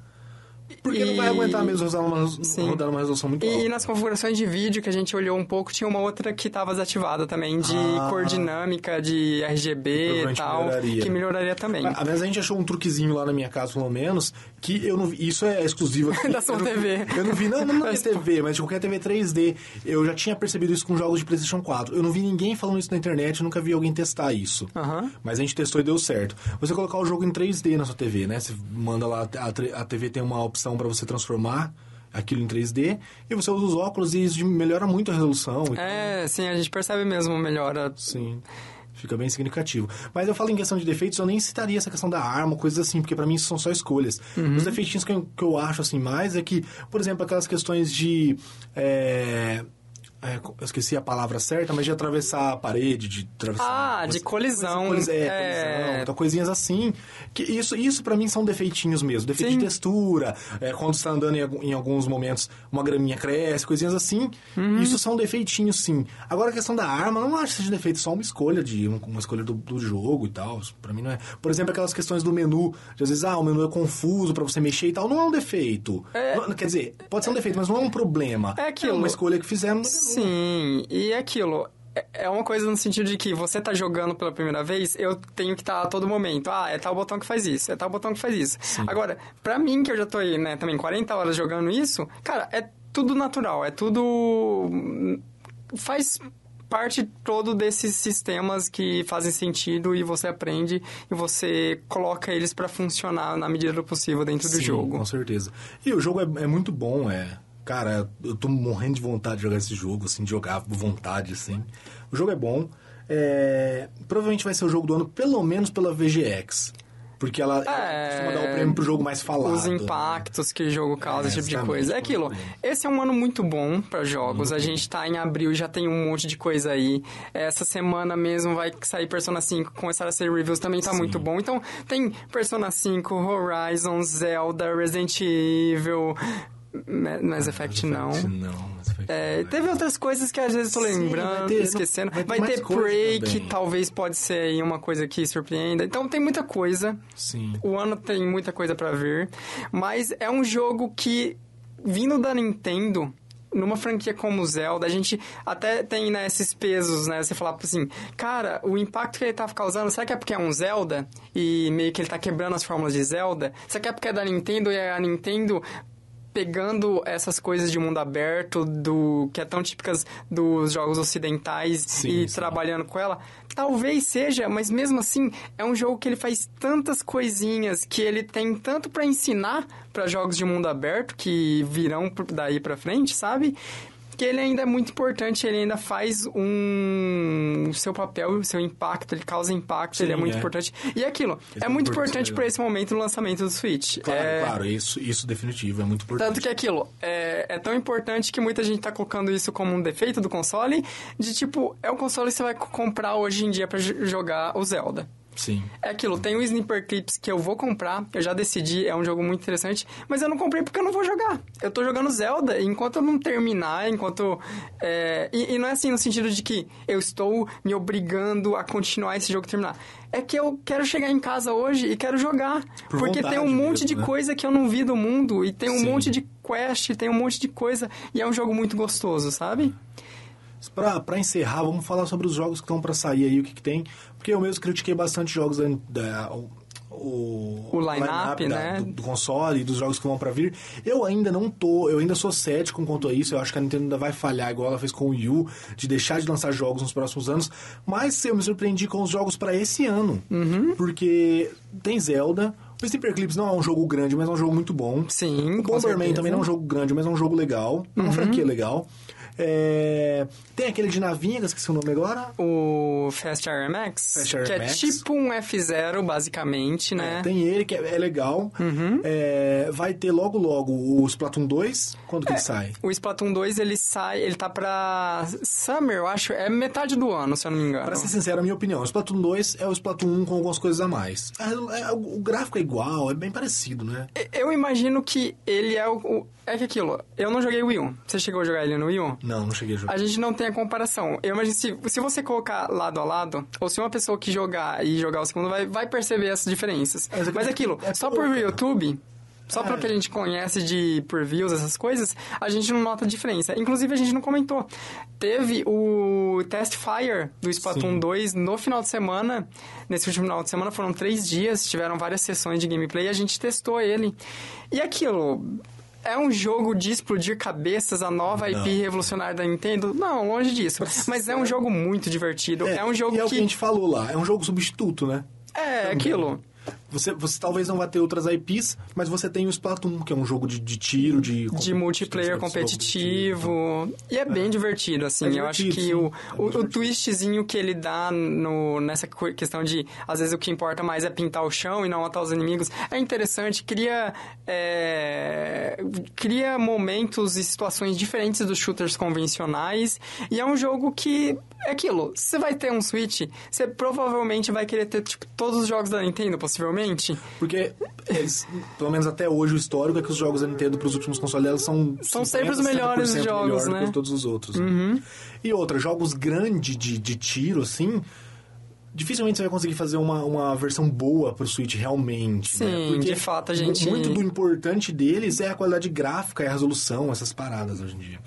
A: Porque não vai
B: E-
A: aguentar mesmo rodar uma,
B: Sim.
A: rodar uma resolução muito
B: E,
A: alta.
B: nas configurações de vídeo que a gente olhou um pouco, tinha uma outra que estava desativada também, de
A: Ah.
B: cor dinâmica, de RGB e tal,
A: melhoraria.
B: que melhoraria também.
A: Mas, Mas a gente achou um truquezinho lá na minha casa, pelo menos, que eu não vi. Isso é exclusivo aqui.
B: Da sua
A: não-
B: TV.
A: Eu não vi, não, não minha
B: Mas-
A: TV, mas de qualquer TV 3D. Eu já tinha percebido isso com jogos de PlayStation 4. Eu não vi ninguém falando isso na internet, nunca vi alguém testar isso.
B: Aham.
A: Mas a gente testou e deu certo. Você colocar o jogo em 3D na sua TV, né? Você manda lá, a, a TV tem uma opção pra você transformar aquilo em 3D, e você usa os óculos e isso melhora muito a resolução.
B: É, sim, a gente percebe mesmo melhora.
A: Sim. Fica bem significativo. Mas eu falo em questão de defeitos, eu nem citaria essa questão da arma, coisas assim, porque pra mim isso são só escolhas. Os defeitinhos que eu, que eu acho assim mais é que, por exemplo, aquelas questões de. é, é, eu esqueci a palavra certa, mas de atravessar a parede, de atravessar.
B: Ah, de colisão.
A: Coisa, é,
B: É.
A: colisão, então, coisinhas assim. Que isso, isso para mim são defeitinhos mesmo. Defeito
B: Sim.
A: de textura, é, quando você tá andando em, em alguns momentos, uma graminha cresce, coisinhas assim.
B: Uhum.
A: Isso são defeitinhos, sim. Agora a questão da arma, não acho que seja defeito, só uma escolha de um- uma escolha do, do jogo e tal. Pra mim não é. Por exemplo, aquelas questões do menu, de às vezes, ah, o menu é confuso pra você mexer e tal. Não é um defeito.
B: É.
A: Não- quer dizer, pode ser um defeito, mas não é um problema.
B: É aquilo.
A: uma escolha que menu.
B: Sim, e aquilo. é- É uma coisa no sentido de que você tá jogando pela primeira vez, eu tenho que estar a todo momento. Ah, é tal botão que faz isso, é tal botão que faz isso. Agora, pra mim, que eu já tô aí, né, também 40 horas jogando isso, cara, é tudo natural, é tudo. faz parte todo desses sistemas que fazem sentido e você aprende e você coloca eles pra funcionar na medida do possível dentro do
A: Sim,
B: jogo.
A: Com certeza. E o jogo é, é muito bom, é. Cara, eu tô morrendo de vontade de jogar esse jogo, assim, de jogar vontade, assim. O jogo é bom. É, provavelmente vai ser o jogo do ano, pelo menos pela VGX. Porque ela,
B: É,
A: costuma dar o prêmio pro jogo mais falado.
B: Os
A: né?
B: impactos que o jogo causa,
A: É,
B: esse tipo de coisa. É aquilo. Esse é um ano muito bom para jogos. A gente tá em abril, já tem um monte de coisa aí. Essa semana mesmo vai sair Persona 5, começar a ser reviews, também tá
A: Sim.
B: muito bom. Então, tem Persona 5, Horizon, Zelda, Resident Evil, Mass Effect não.
A: Mass Effect Não, Mass Effect
B: É,
A: não.
B: teve outras coisas que às vezes eu tô
A: Sim,
B: lembrando,
A: vai ter-
B: esquecendo.
A: vai
B: Vai
A: ter
B: ter,
A: mais coisa
B: Prey, que talvez pode ser aí uma coisa que surpreenda. Então tem muita coisa.
A: Sim.
B: O ano tem muita coisa pra ver, mas é um jogo que, vindo da Nintendo, numa franquia como Zelda, a gente até tem né, esses pesos, né? Você falar assim, cara, o impacto que ele tá causando, será que é porque é um Zelda? E meio que ele tá quebrando as fórmulas de Zelda? Será que é porque é da Nintendo e a Nintendo pegando essas coisas de mundo aberto, do que é tão típicas dos jogos ocidentais
A: Sim,
B: e
A: sim.
B: trabalhando com ela? Talvez seja, mas mesmo assim é um jogo que ele faz tantas coisinhas que ele tem tanto pra ensinar pra jogos de mundo aberto que virão daí pra frente, sabe? Que ele ainda é muito importante, ele ainda faz um o seu papel, o seu impacto, ele causa impacto,
A: Sim,
B: ele é muito
A: é.
B: importante. E aquilo,
A: Esse
B: é muito
A: é
B: importante
A: importante,
B: pra esse momento do lançamento do Switch.
A: Claro,
B: é...
A: claro, isso, isso definitivo, é muito importante.
B: Tanto que aquilo é, é tão importante que muita gente tá colocando isso como um defeito do console, de tipo, é o console que você vai co- comprar hoje em dia pra j- jogar o Zelda.
A: Sim.
B: É aquilo, tem o Sniper Clips que eu vou comprar, eu já decidi, é um jogo muito interessante, mas eu não comprei porque eu não vou jogar. Eu tô jogando Zelda, e enquanto eu não terminar, enquanto. é, e, e não é assim no sentido de que eu estou me obrigando a continuar esse jogo e terminar. É que eu quero chegar em casa hoje e quero jogar.
A: Por
B: porque tem um monte
A: mesmo,
B: de
A: né?
B: coisa que eu não vi do mundo, e tem um
A: Sim.
B: monte de quest, tem um monte de coisa, e é um jogo muito gostoso, sabe?
A: Pra encerrar, vamos falar sobre os jogos que estão pra sair aí, o que, que tem. Porque eu mesmo critiquei bastante jogos da, da- o, o,
B: line-up,
A: da-
B: né?
A: do, do console e dos jogos que vão pra vir. Eu ainda não tô, eu ainda sou cético quanto a isso. Eu acho que a Nintendo ainda vai falhar, igual ela fez com o Wii U, de deixar de lançar jogos nos próximos anos. Mas eu me surpreendi com os jogos pra esse ano.
B: Uhum.
A: Porque tem Zelda. O Sniper Clips não é um jogo grande, mas é um jogo muito bom.
B: Sim,
A: O Bomberman.
B: Uhum.
A: também não é um jogo grande, mas é um jogo legal. É uma franquia legal. É, Tem aquele de navinha, que eu esqueci o nome agora.
B: O Fast RMX,
A: Fast
B: que é
A: RMX.
B: tipo um F0, basicamente, né?
A: É, tem ele, que é, é legal.
B: Uhum.
A: É, vai ter logo logo o Splatoon 2. Quando
B: É.
A: que ele sai?
B: O Splatoon 2, ele sai, ele tá pra Summer, eu acho, é metade do ano, se eu não me engano.
A: Pra ser sincero, a minha opinião, o Splatoon 2 é o Splatoon 1 com algumas coisas a mais. É, é, o gráfico é igual, é bem parecido, né?
B: Eu imagino que ele é o, o- É que aquilo, eu não joguei o Wii U. Você chegou a jogar ele no Wii U?
A: Não, não cheguei a jogar.
B: A gente não tem a comparação. Eu imagino se, se você colocar lado a lado, ou se uma pessoa que jogar e jogar o segundo vai, vai perceber essas diferenças.
A: Mas
B: Mas aquilo,
A: é
B: só por YouTube, só
A: É.
B: pelo que a gente conhece de por views, essas coisas, a gente não nota a diferença. Inclusive, a gente não comentou. Teve o Test Fire do Splatoon
A: Sim.
B: 2 no final de semana. Nesse último final de semana foram três dias, tiveram várias sessões de gameplay e a gente testou ele. E aquilo. É um jogo de explodir cabeças, a nova IP
A: Não.
B: revolucionária da Nintendo? Não, longe disso. Mas é um jogo muito divertido. É, um jogo
A: e é o que
B: que.
A: a gente falou lá, é um jogo substituto, né?
B: É, aquilo.
A: Você, você talvez não vá ter outras IPs, mas você tem o Splatoon, que é um jogo de, de tiro, de...
B: De multiplayer competitivo. E é bem divertido, assim.
A: É
B: eu acho
A: divertido,
B: que
A: sim.
B: o,
A: É
B: o,
A: muito
B: o
A: divertido.
B: twistzinho que ele dá no, nessa questão de, às vezes, o que importa mais é pintar o chão e não matar os inimigos, é interessante. Cria, é, cria momentos e situações diferentes dos shooters convencionais. E é um jogo que é aquilo. Você vai ter um Switch, você provavelmente vai querer ter tipo, todos os jogos da Nintendo, possivelmente.
A: Porque, eles, pelo menos até hoje, o histórico é que os jogos da Nintendo pros últimos consoles são...
B: São
A: 50,
B: sempre os melhores
A: 60%
B: jogos,
A: melhor do
B: né?
A: que todos os outros. E outra, jogos grandes de, de tiro, assim... Dificilmente você vai conseguir fazer uma, uma versão boa pro Switch realmente. né?
B: Sim,
A: Porque
B: de fato, a gente-
A: Muito do importante deles é a qualidade gráfica, é a resolução, essas paradas hoje em dia.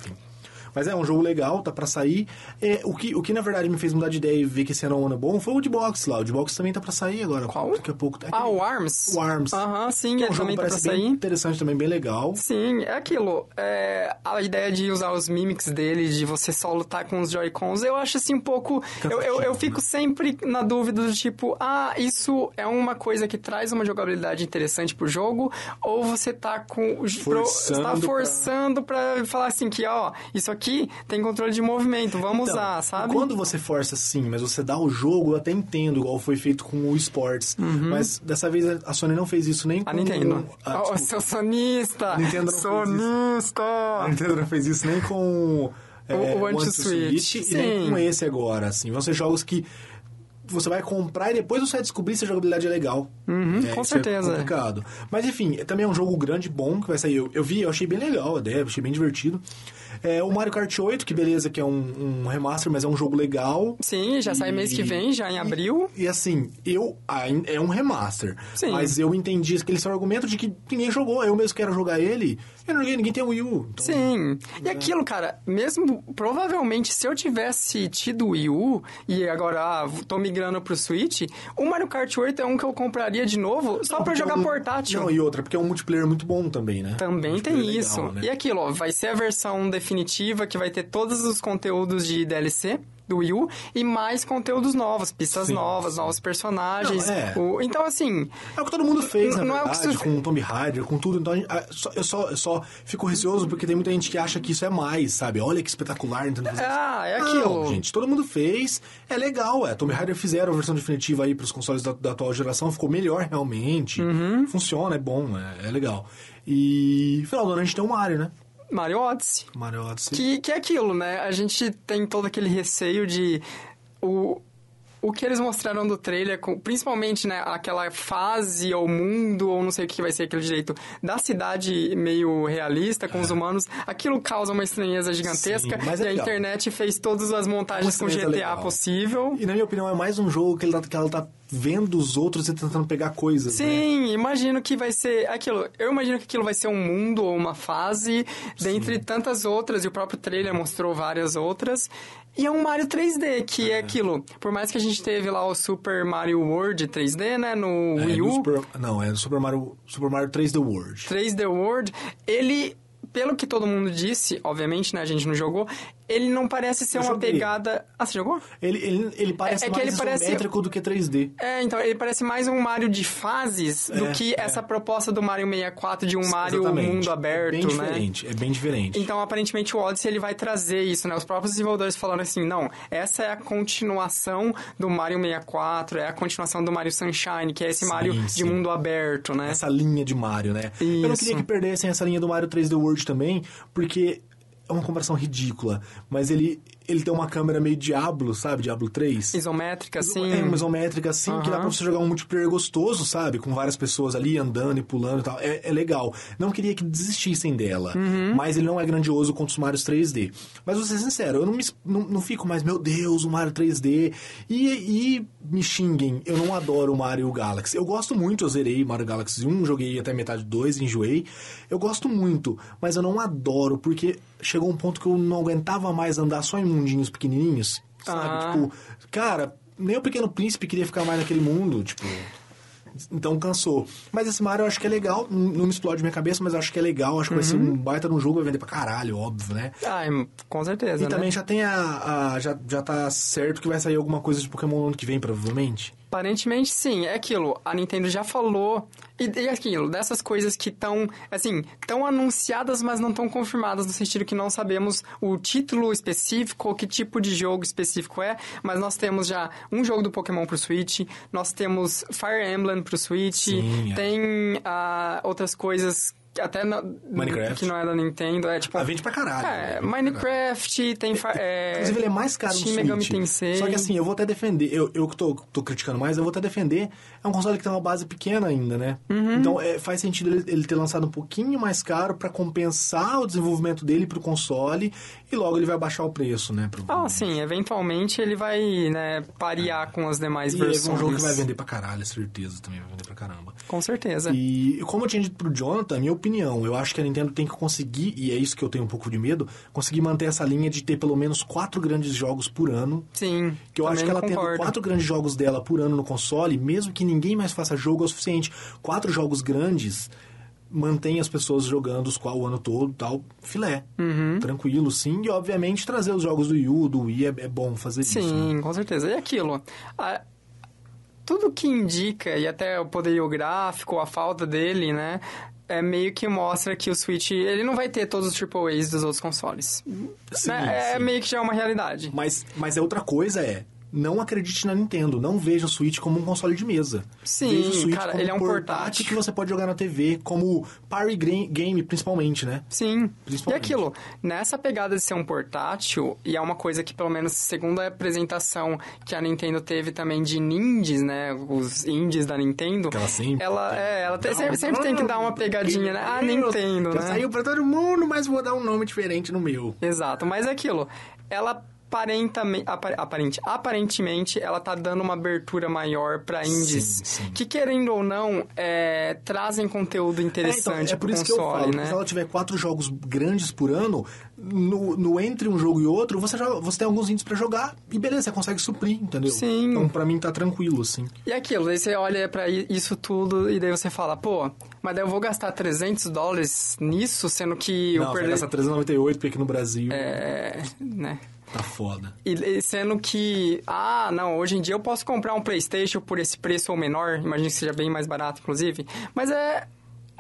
A: Mas é um jogo legal, tá pra sair. É, o, que, o que na verdade me fez mudar de ideia e ver que esse é um ano bom foi o de box lá. O de box também tá pra sair agora.
B: Qual?
A: Daqui a pouco. tá
B: Ah, o ARMS?
A: O ARMS.
B: Aham, sim,
A: Que é um jogo
B: também tá pra
A: parece bem
B: sair.
A: interessante também, bem legal.
B: Sim, é aquilo. É, a ideia de usar os mimics dele, de você só lutar com os Joy-Cons, eu acho assim um pouco. Eu, eu, eu fico sempre na dúvida do tipo, ah, isso é uma coisa que traz uma jogabilidade interessante pro jogo, ou você tá com.
A: Forçando
B: tá
A: pra-
B: forçando pra... falar assim que, ó, isso aqui aqui tem controle de movimento, vamos
A: Então,
B: usar, sabe?
A: Quando você força sim, mas você dá o jogo, eu até entendo, igual foi feito com o Sports. Mas dessa vez a Sony não fez isso nem com
B: Uhum. A Nintendo.
A: Ah,
B: oh, seu sonista!
A: Nintendo não fez isso.
B: sonista!
A: A Nintendo não fez isso nem com é,
B: O- o
A: Anti-Switch e nem com esse agora, assim. Vão ser jogos que você vai comprar e depois você vai descobrir se a jogabilidade é legal.
B: Uhum,
A: É,
B: com
A: é
B: certeza.
A: complicado. Mas enfim, é também um jogo grande, bom, que vai sair. Eu, eu vi, eu achei bem legal a ideia, achei bem divertido. É, o Mario Kart 8, que beleza, que é um, um remaster, mas é um jogo legal.
B: Sim, já sai
A: E-
B: mês que vem, já em abril.
A: E assim, eu. É um remaster.
B: Sim.
A: Mas eu entendi aquele seu argumento de que ninguém jogou. Eu mesmo quero jogar ele. Eu não joguei, ninguém tem Wii U. Então,
B: Sim. E aquilo, cara, mesmo provavelmente se eu tivesse tido o Wii U e agora ah, tô migrando pro Switch, o Mario Kart 8 é um que eu compraria de novo só pra
A: porque
B: jogar
A: é um-
B: portátil.
A: Não, e outra, porque é um multiplayer muito bom também, né?
B: Também tem
A: Multiplayer
B: isso.
A: legal, né?
B: E aquilo, ó, vai ser a versão definitiva que vai ter todos os conteúdos de DLC do Wii U e mais conteúdos novos, pistas
A: Sim,
B: novos, novos personagens.
A: Não, é.
B: O- Então, assim,
A: É o que todo mundo fez,
B: Não
A: na
B: é o que você-
A: com o Tomb Raider, com tudo. Então, gente- eu, só, eu só fico receoso porque tem muita gente que acha que isso é mais, sabe? Olha que espetacular. Então,
B: Ah, é
A: Não,
B: aquilo.
A: gente, todo mundo fez. É legal, é. Tomb Raider fizeram a versão definitiva aí pros consoles da, da atual geração. Ficou melhor, realmente.
B: Uhum.
A: Funciona, é bom, é, é legal. E final do ano a gente tem o Mario, né?
B: Mario Odyssey.
A: Mario Odyssey.
B: Que, que é aquilo, né? A gente tem todo aquele receio de. O, o que eles mostraram do trailer, principalmente né, aquela fase ou mundo, ou não sei o que vai ser aquele direito, da cidade meio realista com os humanos, aquilo causa uma estranheza gigantesca.
A: É. Sim, mas é
B: e a internet fez todas as montagens com GTA
A: legal.
B: possível.
A: E na minha opinião é mais um jogo que, ele tá- que ela tá vendo os outros e tentando pegar coisas. né?
B: Sim, imagino que vai ser aquilo. Eu imagino que aquilo vai ser um mundo ou uma fase, dentre tantas outras, e o próprio trailer mostrou várias outras. E é um Mario 3D, que é, aquilo. Por mais que a gente teve lá o Super Mario World 3D, né, no
A: É,
B: Wii U,
A: Super- não, é do Super Mario, Super Mario 3D World.
B: 3D World, ele, pelo que todo mundo disse, obviamente, né, a gente não jogou, ele não parece ser
A: Eu
B: uma
A: joguei.
B: pegada... Ah, você jogou?
A: Ele, ele, ele parece
B: É- é que
A: mais
B: ele parece-
A: do que 3D.
B: É, então, ele parece mais um Mario de fases do
A: É,
B: que
A: é.
B: essa proposta do Mario 64 de um Mario
A: Exatamente.
B: mundo aberto,
A: é bem
B: né?
A: diferente, é bem diferente.
B: Então, aparentemente, o Odyssey ele vai trazer isso, né? Os próprios desenvolvedores falando assim, não, essa é a continuação do Mario 64, é a continuação do Mario Sunshine, que é esse
A: Sim,
B: Mario de
A: sim.
B: mundo aberto, né?
A: essa linha de Mario, né? Eu não
B: Isso.
A: queria que perdessem essa linha do Mario 3D World também, porque é uma comparação ridícula, mas ele ele tem uma câmera meio Diablo, sabe? Diablo 3.
B: Isométrica, assim.
A: É, uma isométrica assim, que dá pra você jogar um multiplayer gostoso, sabe? Com várias pessoas ali andando e pulando e tal. É, é legal. Não queria que desistissem dela.
B: Uhum.
A: Mas ele não é grandioso contra os Marios 3D. Mas vou ser sincero, eu não, me, não, não fico mais, meu Deus, o Mario 3D. E, e me xinguem, eu não adoro o Mario Galaxy. Eu gosto muito, eu zerei Mario Galaxy 1, joguei até metade 2, enjoei. Eu gosto muito, mas eu não adoro, porque chegou um ponto que eu não aguentava mais andar só em mundinhos pequenininhos. Sabe?
B: Ah.
A: Tipo, cara, nem o Pequeno Príncipe queria ficar mais naquele mundo, tipo. Então cansou. Mas esse Mario eu acho que é legal. Não me explode minha cabeça, mas eu acho que é legal. Acho que vai ser
B: Uhum.
A: um baita no jogo, vai vender pra caralho, óbvio, né?
B: Ah, com certeza,
A: E
B: né?
A: também já tem a. a- já, já tá certo que vai sair alguma coisa de Pokémon no ano que vem, provavelmente.
B: Aparentemente, sim. É aquilo. A Nintendo já falou. E, e aquilo, dessas coisas que estão, assim, tão anunciadas, mas não estão confirmadas, no sentido que não sabemos o título específico ou que tipo de jogo específico é. Mas nós temos já um jogo do Pokémon pro Switch, nós temos Fire Emblem pro Switch,
A: Sim, é.
B: tem ah, outras coisas. Até na-
A: Minecraft.
B: que não é da Nintendo, é tipo.
A: Ah, vende pra caralho.
B: É, Minecraft, tem. É,
A: Inclusive, ele é mais caro no
B: Shin
A: Switch.
B: Megami Tensei.
A: Só que assim, eu vou até defender. Eu, eu que tô, tô criticando mais, eu vou até defender. É um console que tem uma base pequena ainda, né?
B: Uhum.
A: Então é, faz sentido ele, ele ter lançado um pouquinho mais caro pra compensar o desenvolvimento dele pro console. E logo ele vai baixar o preço, né? Pro,
B: Ah, sim, eventualmente ele vai, né, parear com as demais
A: E é
B: versões.
A: um jogo que vai vender pra caralho, certeza também vai vender pra caramba.
B: Com certeza.
A: E como eu tinha dito pro Jonathan, minha opinião, eu acho que a Nintendo tem que conseguir, e é isso que eu tenho um pouco de medo, conseguir manter essa linha de ter pelo menos quatro grandes jogos por ano.
B: Sim,
A: Que eu acho que ela
B: concordo.
A: tendo quatro grandes jogos dela por ano no console, mesmo que ninguém mais faça jogo, é o suficiente. Quatro jogos grandes mantém as pessoas jogando os qual o ano todo, tal, filé.
B: Uhum.
A: Tranquilo, sim. E, obviamente, trazer os jogos do Wii U, do Wii, é, é bom fazer isso. né?
B: Sim, com certeza. E aquilo, a- tudo que indica, e até o poderio gráfico, a falta dele, né, é meio que mostra que o Switch, ele não vai ter todos os AAAs dos outros consoles.
A: Sim,
B: Né? É
A: sim.
B: meio que já é uma realidade.
A: Mas, mas é outra coisa é, não acredite na Nintendo. Não veja o Switch como um console de mesa.
B: Sim,
A: veja o Switch
B: cara,
A: como
B: ele é um portátil.
A: que você pode jogar na TV, como party game, principalmente, né?
B: Sim. E
A: Principalmente.
B: aquilo, nessa pegada de ser um portátil, e é uma coisa que, pelo menos, segundo a apresentação que a Nintendo teve também de indies, né? Os indies da Nintendo.
A: Que ela sempre
B: Ela, é, ela tem- sempre, sempre tem que dar uma pegadinha, né? Ah, Nintendo, né?
A: saiu pra todo mundo, mas vou dar um nome diferente no meu.
B: Exato, mas é aquilo. Ela aparentamente, apa- aparente, aparentemente, ela tá dando uma abertura maior pra indies.
A: Sim, sim.
B: Que, querendo ou não, é, trazem conteúdo interessante
A: é, então, é por isso que eu
B: console,
A: falo,
B: né?
A: se ela tiver quatro jogos grandes por ano, no, no entre um jogo e outro, você, já, você tem alguns indies pra jogar e beleza, você consegue suprir, entendeu?
B: Sim.
A: Então, pra mim, tá tranquilo, assim.
B: E aquilo, daí você olha pra i- isso tudo e daí você fala, pô, mas daí eu vou gastar 300 dólares nisso, sendo que
A: Não,
B: eu perdi...
A: gastar 398, porque aqui no Brasil
B: É, né?
A: Tá foda.
B: E, sendo que, ah, não, hoje em dia eu posso comprar um PlayStation por esse preço ou menor, imagino que seja bem mais barato, inclusive, mas é.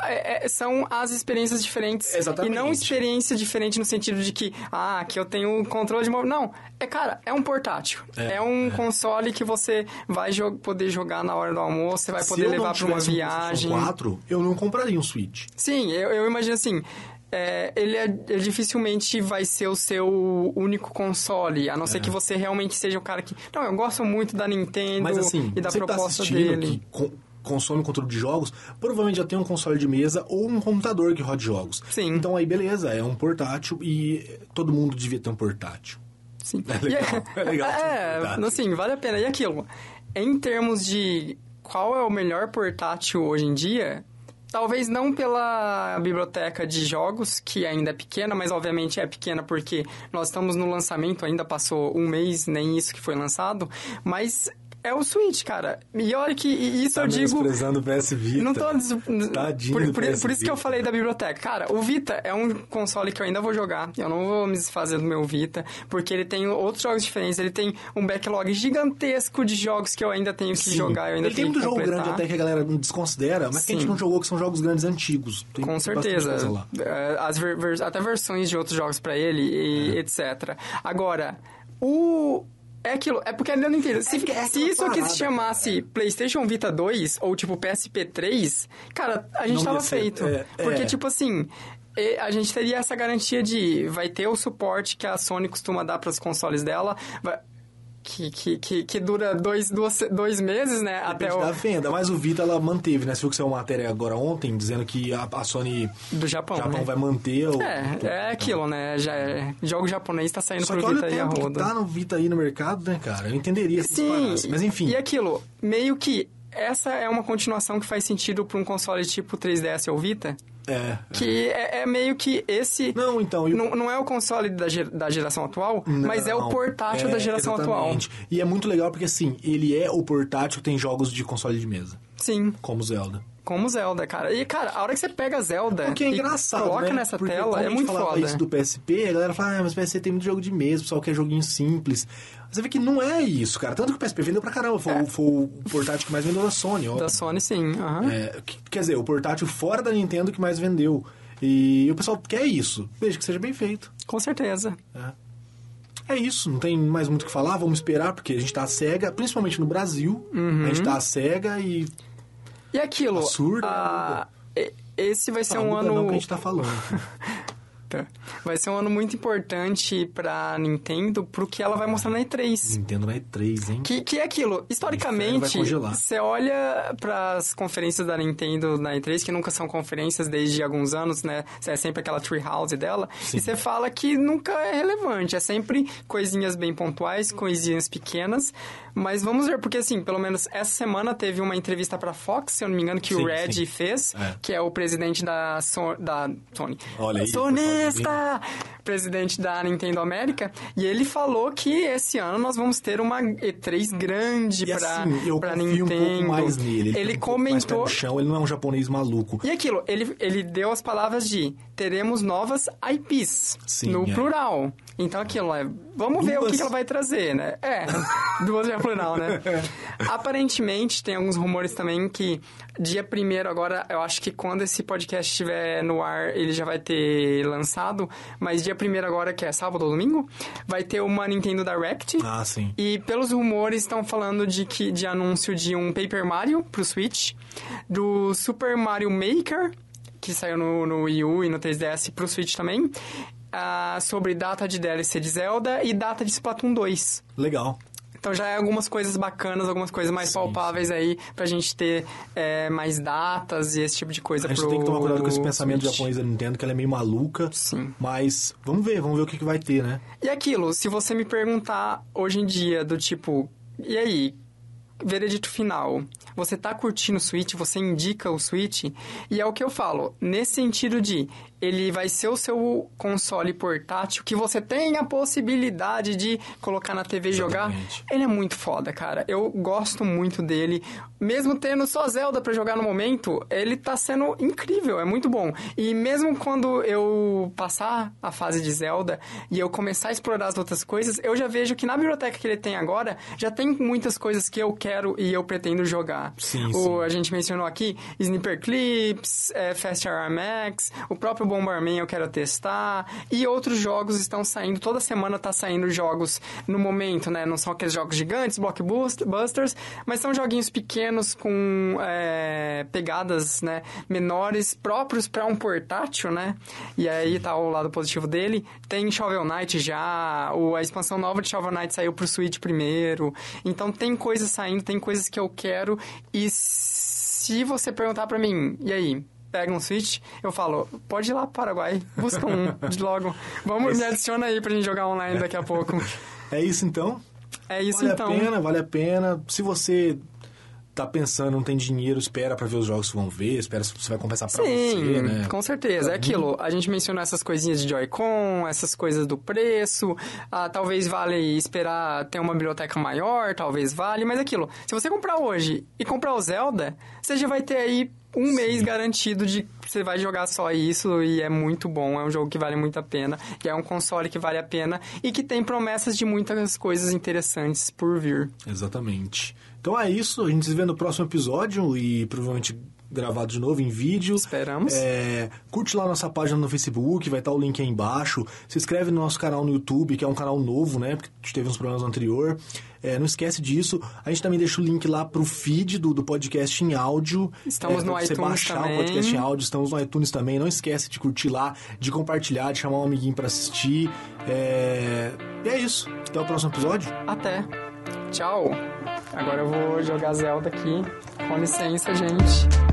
B: é- é- são as experiências diferentes.
A: Exatamente.
B: E não experiência diferente no sentido de que, ah, aqui eu tenho controle de móvel. Não, é, cara, é um portátil. É,
A: É,
B: um console que você vai jo- poder jogar na hora do almoço, você vai
A: Se
B: poder levar pra uma
A: um
B: viagem.
A: PlayStation 4, eu não compraria um Switch.
B: Sim, eu, eu imagino assim. É, ele, é, dificilmente vai ser o seu único console, a não ser que você realmente seja o cara que. Não, eu gosto muito da Nintendo
A: Mas assim,
B: e da
A: tá
B: proposta
A: assistindo,
B: dele.
A: que con- consome controle de jogos, provavelmente já tem um console de mesa ou um computador que rode jogos.
B: Sim.
A: Então aí, beleza, é um portátil e todo mundo devia ter um portátil.
B: Sim.
A: É legal,
B: E
A: é legal um
B: É,
A: portátil.
B: assim, vale a pena. E aquilo, em termos de qual é o melhor portátil hoje em dia, talvez não pela biblioteca de jogos, que ainda é pequena, mas obviamente é pequena porque nós estamos no lançamento, ainda passou um mês, nem isso que foi lançado, mas é o Switch, cara. E olha que e isso
A: Tá
B: eu digo...
A: menosprezando o PS Vita.
B: Não tô... des-
A: Tadinho
B: por, por,
A: PS
B: por isso que eu falei da biblioteca. Cara, o Vita é um console que eu ainda vou jogar. Eu não vou me desfazer do meu Vita, porque ele tem outros jogos diferentes. Ele tem um backlog gigantesco de jogos que eu ainda tenho que
A: Sim.
B: jogar. Eu ainda
A: Ele tem muito jogo grande até que a galera desconsidera, mas que a gente não jogou, que são jogos grandes antigos. Tem
B: Com certeza. É, As ver- ver- até versões de outros jogos pra ele, e
A: É.
B: etc. Agora, o. É aquilo, é porque ainda não entendo. Se,
A: que é
B: se isso aqui se chamasse PlayStation Vita 2 ou tipo PSP 3, cara, a gente
A: Não
B: tava feito.
A: é,
B: porque,
A: é.
B: tipo assim, e a gente teria essa garantia de vai ter o suporte que a Sony costuma dar pros consoles dela. vai- que, que, que, que dura dois, duas, dois meses, né?
A: Depende
B: até o.
A: da venda, mas o Vita ela manteve, né? Você viu que saiu uma matéria agora ontem dizendo que a, a Sony
B: Do Japão.
A: Japão
B: né?
A: vai manter o.
B: É, é aquilo, né? Já é, jogo japonês tá saindo
A: Só
B: pro
A: que olha o
B: Vita e a roda.
A: tá no Vita aí no mercado, né, cara? Eu entenderia se
B: Sim,
A: mas enfim.
B: E aquilo, meio que essa é uma continuação que faz sentido pra um console tipo 3DS ou Vita,
A: É.
B: que é, é meio que esse...
A: Não, então... e o-
B: Não, não é o console da, ge- da geração atual, mas é o
A: Não,
B: portátil
A: é,
B: da geração
A: exatamente. E é muito legal porque, assim, ele é o portátil que tem jogos de console de mesa,
B: atual. Sim,
A: como Zelda.
B: Como Zelda, cara. E, cara, a hora que você pega Zelda
A: O que é
B: e
A: engraçado,
B: coloca
A: né?
B: nessa
A: Porque
B: tela, é
A: a gente
B: muito foda.
A: isso do PSP, a galera fala, ah, mas o PSP tem muito jogo de mesa, o pessoal quer joguinho simples. Você vê que não é isso, cara. Tanto que o PSP vendeu pra caramba. Foi, o- foi o portátil que mais vendeu da Sony, ó.
B: Da Sony, sim. aham.
A: É, que- quer dizer, o portátil fora da Nintendo que mais vendeu. E o pessoal quer isso. Veja que seja bem feito.
B: Com certeza.
A: É isso, não tem mais muito o que falar, vamos esperar, porque a gente tá cega, principalmente no Brasil.
B: Uhum.
A: A gente tá cega e.
B: E aquilo,
A: Absurdo,
B: a- esse vai ser
A: Ah,
B: um ano...
A: não que a gente tá falando.
B: Tá. Vai ser um ano muito importante pra Nintendo pro que ela vai mostrar na E3.
A: Nintendo na E3, hein?
B: Que, que é aquilo, historicamente, você olha pras conferências da Nintendo na E3, que nunca são conferências desde alguns anos, né? É sempre aquela treehouse dela.
A: Sim.
B: E você fala que nunca é relevante. É sempre coisinhas bem pontuais, coisinhas pequenas. Mas vamos ver, porque assim, pelo menos essa semana teve uma entrevista pra Fox, se eu não me engano, que o
A: Sim,
B: Red
A: sim.
B: fez,
A: É.
B: que é o presidente da, So- da Sony.
A: Olha aí,
B: Sonista! Presidente da Nintendo América. E ele falou que esse ano nós vamos ter uma E3 grande
A: E
B: pra,
A: assim, eu
B: pra Nintendo.
A: um pouco mais nele.
B: Ele,
A: tem um mais
B: comentou.
A: no chão, ele não é um japonês maluco.
B: E aquilo, ele, ele deu as palavras de teremos novas IPs
A: Sim,
B: no
A: é.
B: plural. Então aquilo é. Vamos ver o que,
A: Duas.
B: que ela vai trazer, né? É, duas já plural, né? Aparentemente, tem alguns rumores também que dia primeiro agora, eu acho que quando esse podcast estiver no ar, ele já vai ter lançado, mas dia primeiro agora, que é sábado ou domingo, vai ter uma Nintendo Direct.
A: Ah, sim.
B: E pelos rumores estão falando de que de anúncio de um Paper Mario pro Switch, do Super Mario Maker, que saiu no, no Wii U e no 3DS pro Switch também, ah, sobre data de DLC de Zelda e data de Splatoon 2.
A: Legal.
B: Então já é algumas coisas bacanas, algumas coisas mais
A: Sim,
B: palpáveis aí pra gente ter é, mais datas e esse tipo de coisa
A: A gente
B: pro
A: tem que tomar cuidado com esse pensamento
B: Switch.
A: japonês da Nintendo, que ela é meio maluca.
B: Sim.
A: Mas vamos ver, vamos ver o que, que vai ter, né?
B: E aquilo, se você me perguntar hoje em dia do tipo, e aí, veredito final, você tá curtindo o Switch, você indica o Switch, e é o que eu falo, nesse sentido de ele vai ser o seu console portátil que você tem a possibilidade de colocar na TV e jogar. Ele é muito foda, cara. Eu gosto muito dele. Mesmo tendo só Zelda pra jogar no momento, ele tá sendo incrível, é muito bom. E mesmo quando eu passar a fase de Zelda e eu começar a explorar as outras coisas, eu já vejo que na biblioteca que ele tem agora, já tem muitas coisas que eu quero e eu pretendo jogar.
A: Sim,
B: o,
A: sim.
B: A gente mencionou aqui Sniper Clips, é, Fast RMX, o próprio Bomberman eu quero testar, e outros jogos estão saindo, toda semana tá saindo jogos no momento, né? Não são aqueles jogos gigantes, blockbusters, mas são joguinhos pequenos com é, pegadas, né, menores, próprios para um portátil, né? E aí tá o lado positivo dele. Tem Shovel Knight já, o, a expansão nova de Shovel Knight saiu pro Switch primeiro. Então tem coisas saindo, tem coisas que eu quero e se você perguntar pra mim, e aí, pega um Switch, eu falo, pode ir lá pro Paraguai, busca um de logo. Vamos, me adiciona aí pra gente jogar online daqui a pouco.
A: É isso então?
B: É isso
A: vale
B: então.
A: a pena, vale a pena. Se você tá pensando, não tem dinheiro, espera pra ver os jogos que vão ver, espera se você vai compensar pra
B: Sim,
A: você, né?
B: com certeza. É aquilo. A gente mencionou essas coisinhas de Joy-Con, essas coisas do preço. Ah, talvez vale esperar ter uma biblioteca maior, talvez vale. Mas é aquilo. Se você comprar hoje e comprar o Zelda, você já vai ter aí um mês garantido de que você vai jogar só isso e é muito bom. É um jogo que vale muito a pena. E é um console que vale a pena e que tem promessas de muitas coisas interessantes por vir.
A: Exatamente. Então é isso, a gente se vê no próximo episódio e provavelmente gravado de novo em vídeo.
B: Esperamos.
A: É, curte lá nossa página no Facebook, vai estar o link aí embaixo. Se inscreve no nosso canal no YouTube, que é um canal novo, né? Porque a gente teve uns problemas no anterior. É, não esquece disso. A gente também deixa o link lá pro feed do, do podcast em áudio.
B: Estamos
A: é,
B: no
A: você
B: iTunes
A: baixar
B: também.
A: o podcast em áudio. Estamos no iTunes também. Não esquece de curtir lá, de compartilhar, de chamar um amiguinho pra assistir. É... E é isso. Até o próximo episódio.
B: Até. Tchau. Agora eu vou jogar Zelda aqui. Com licença, gente.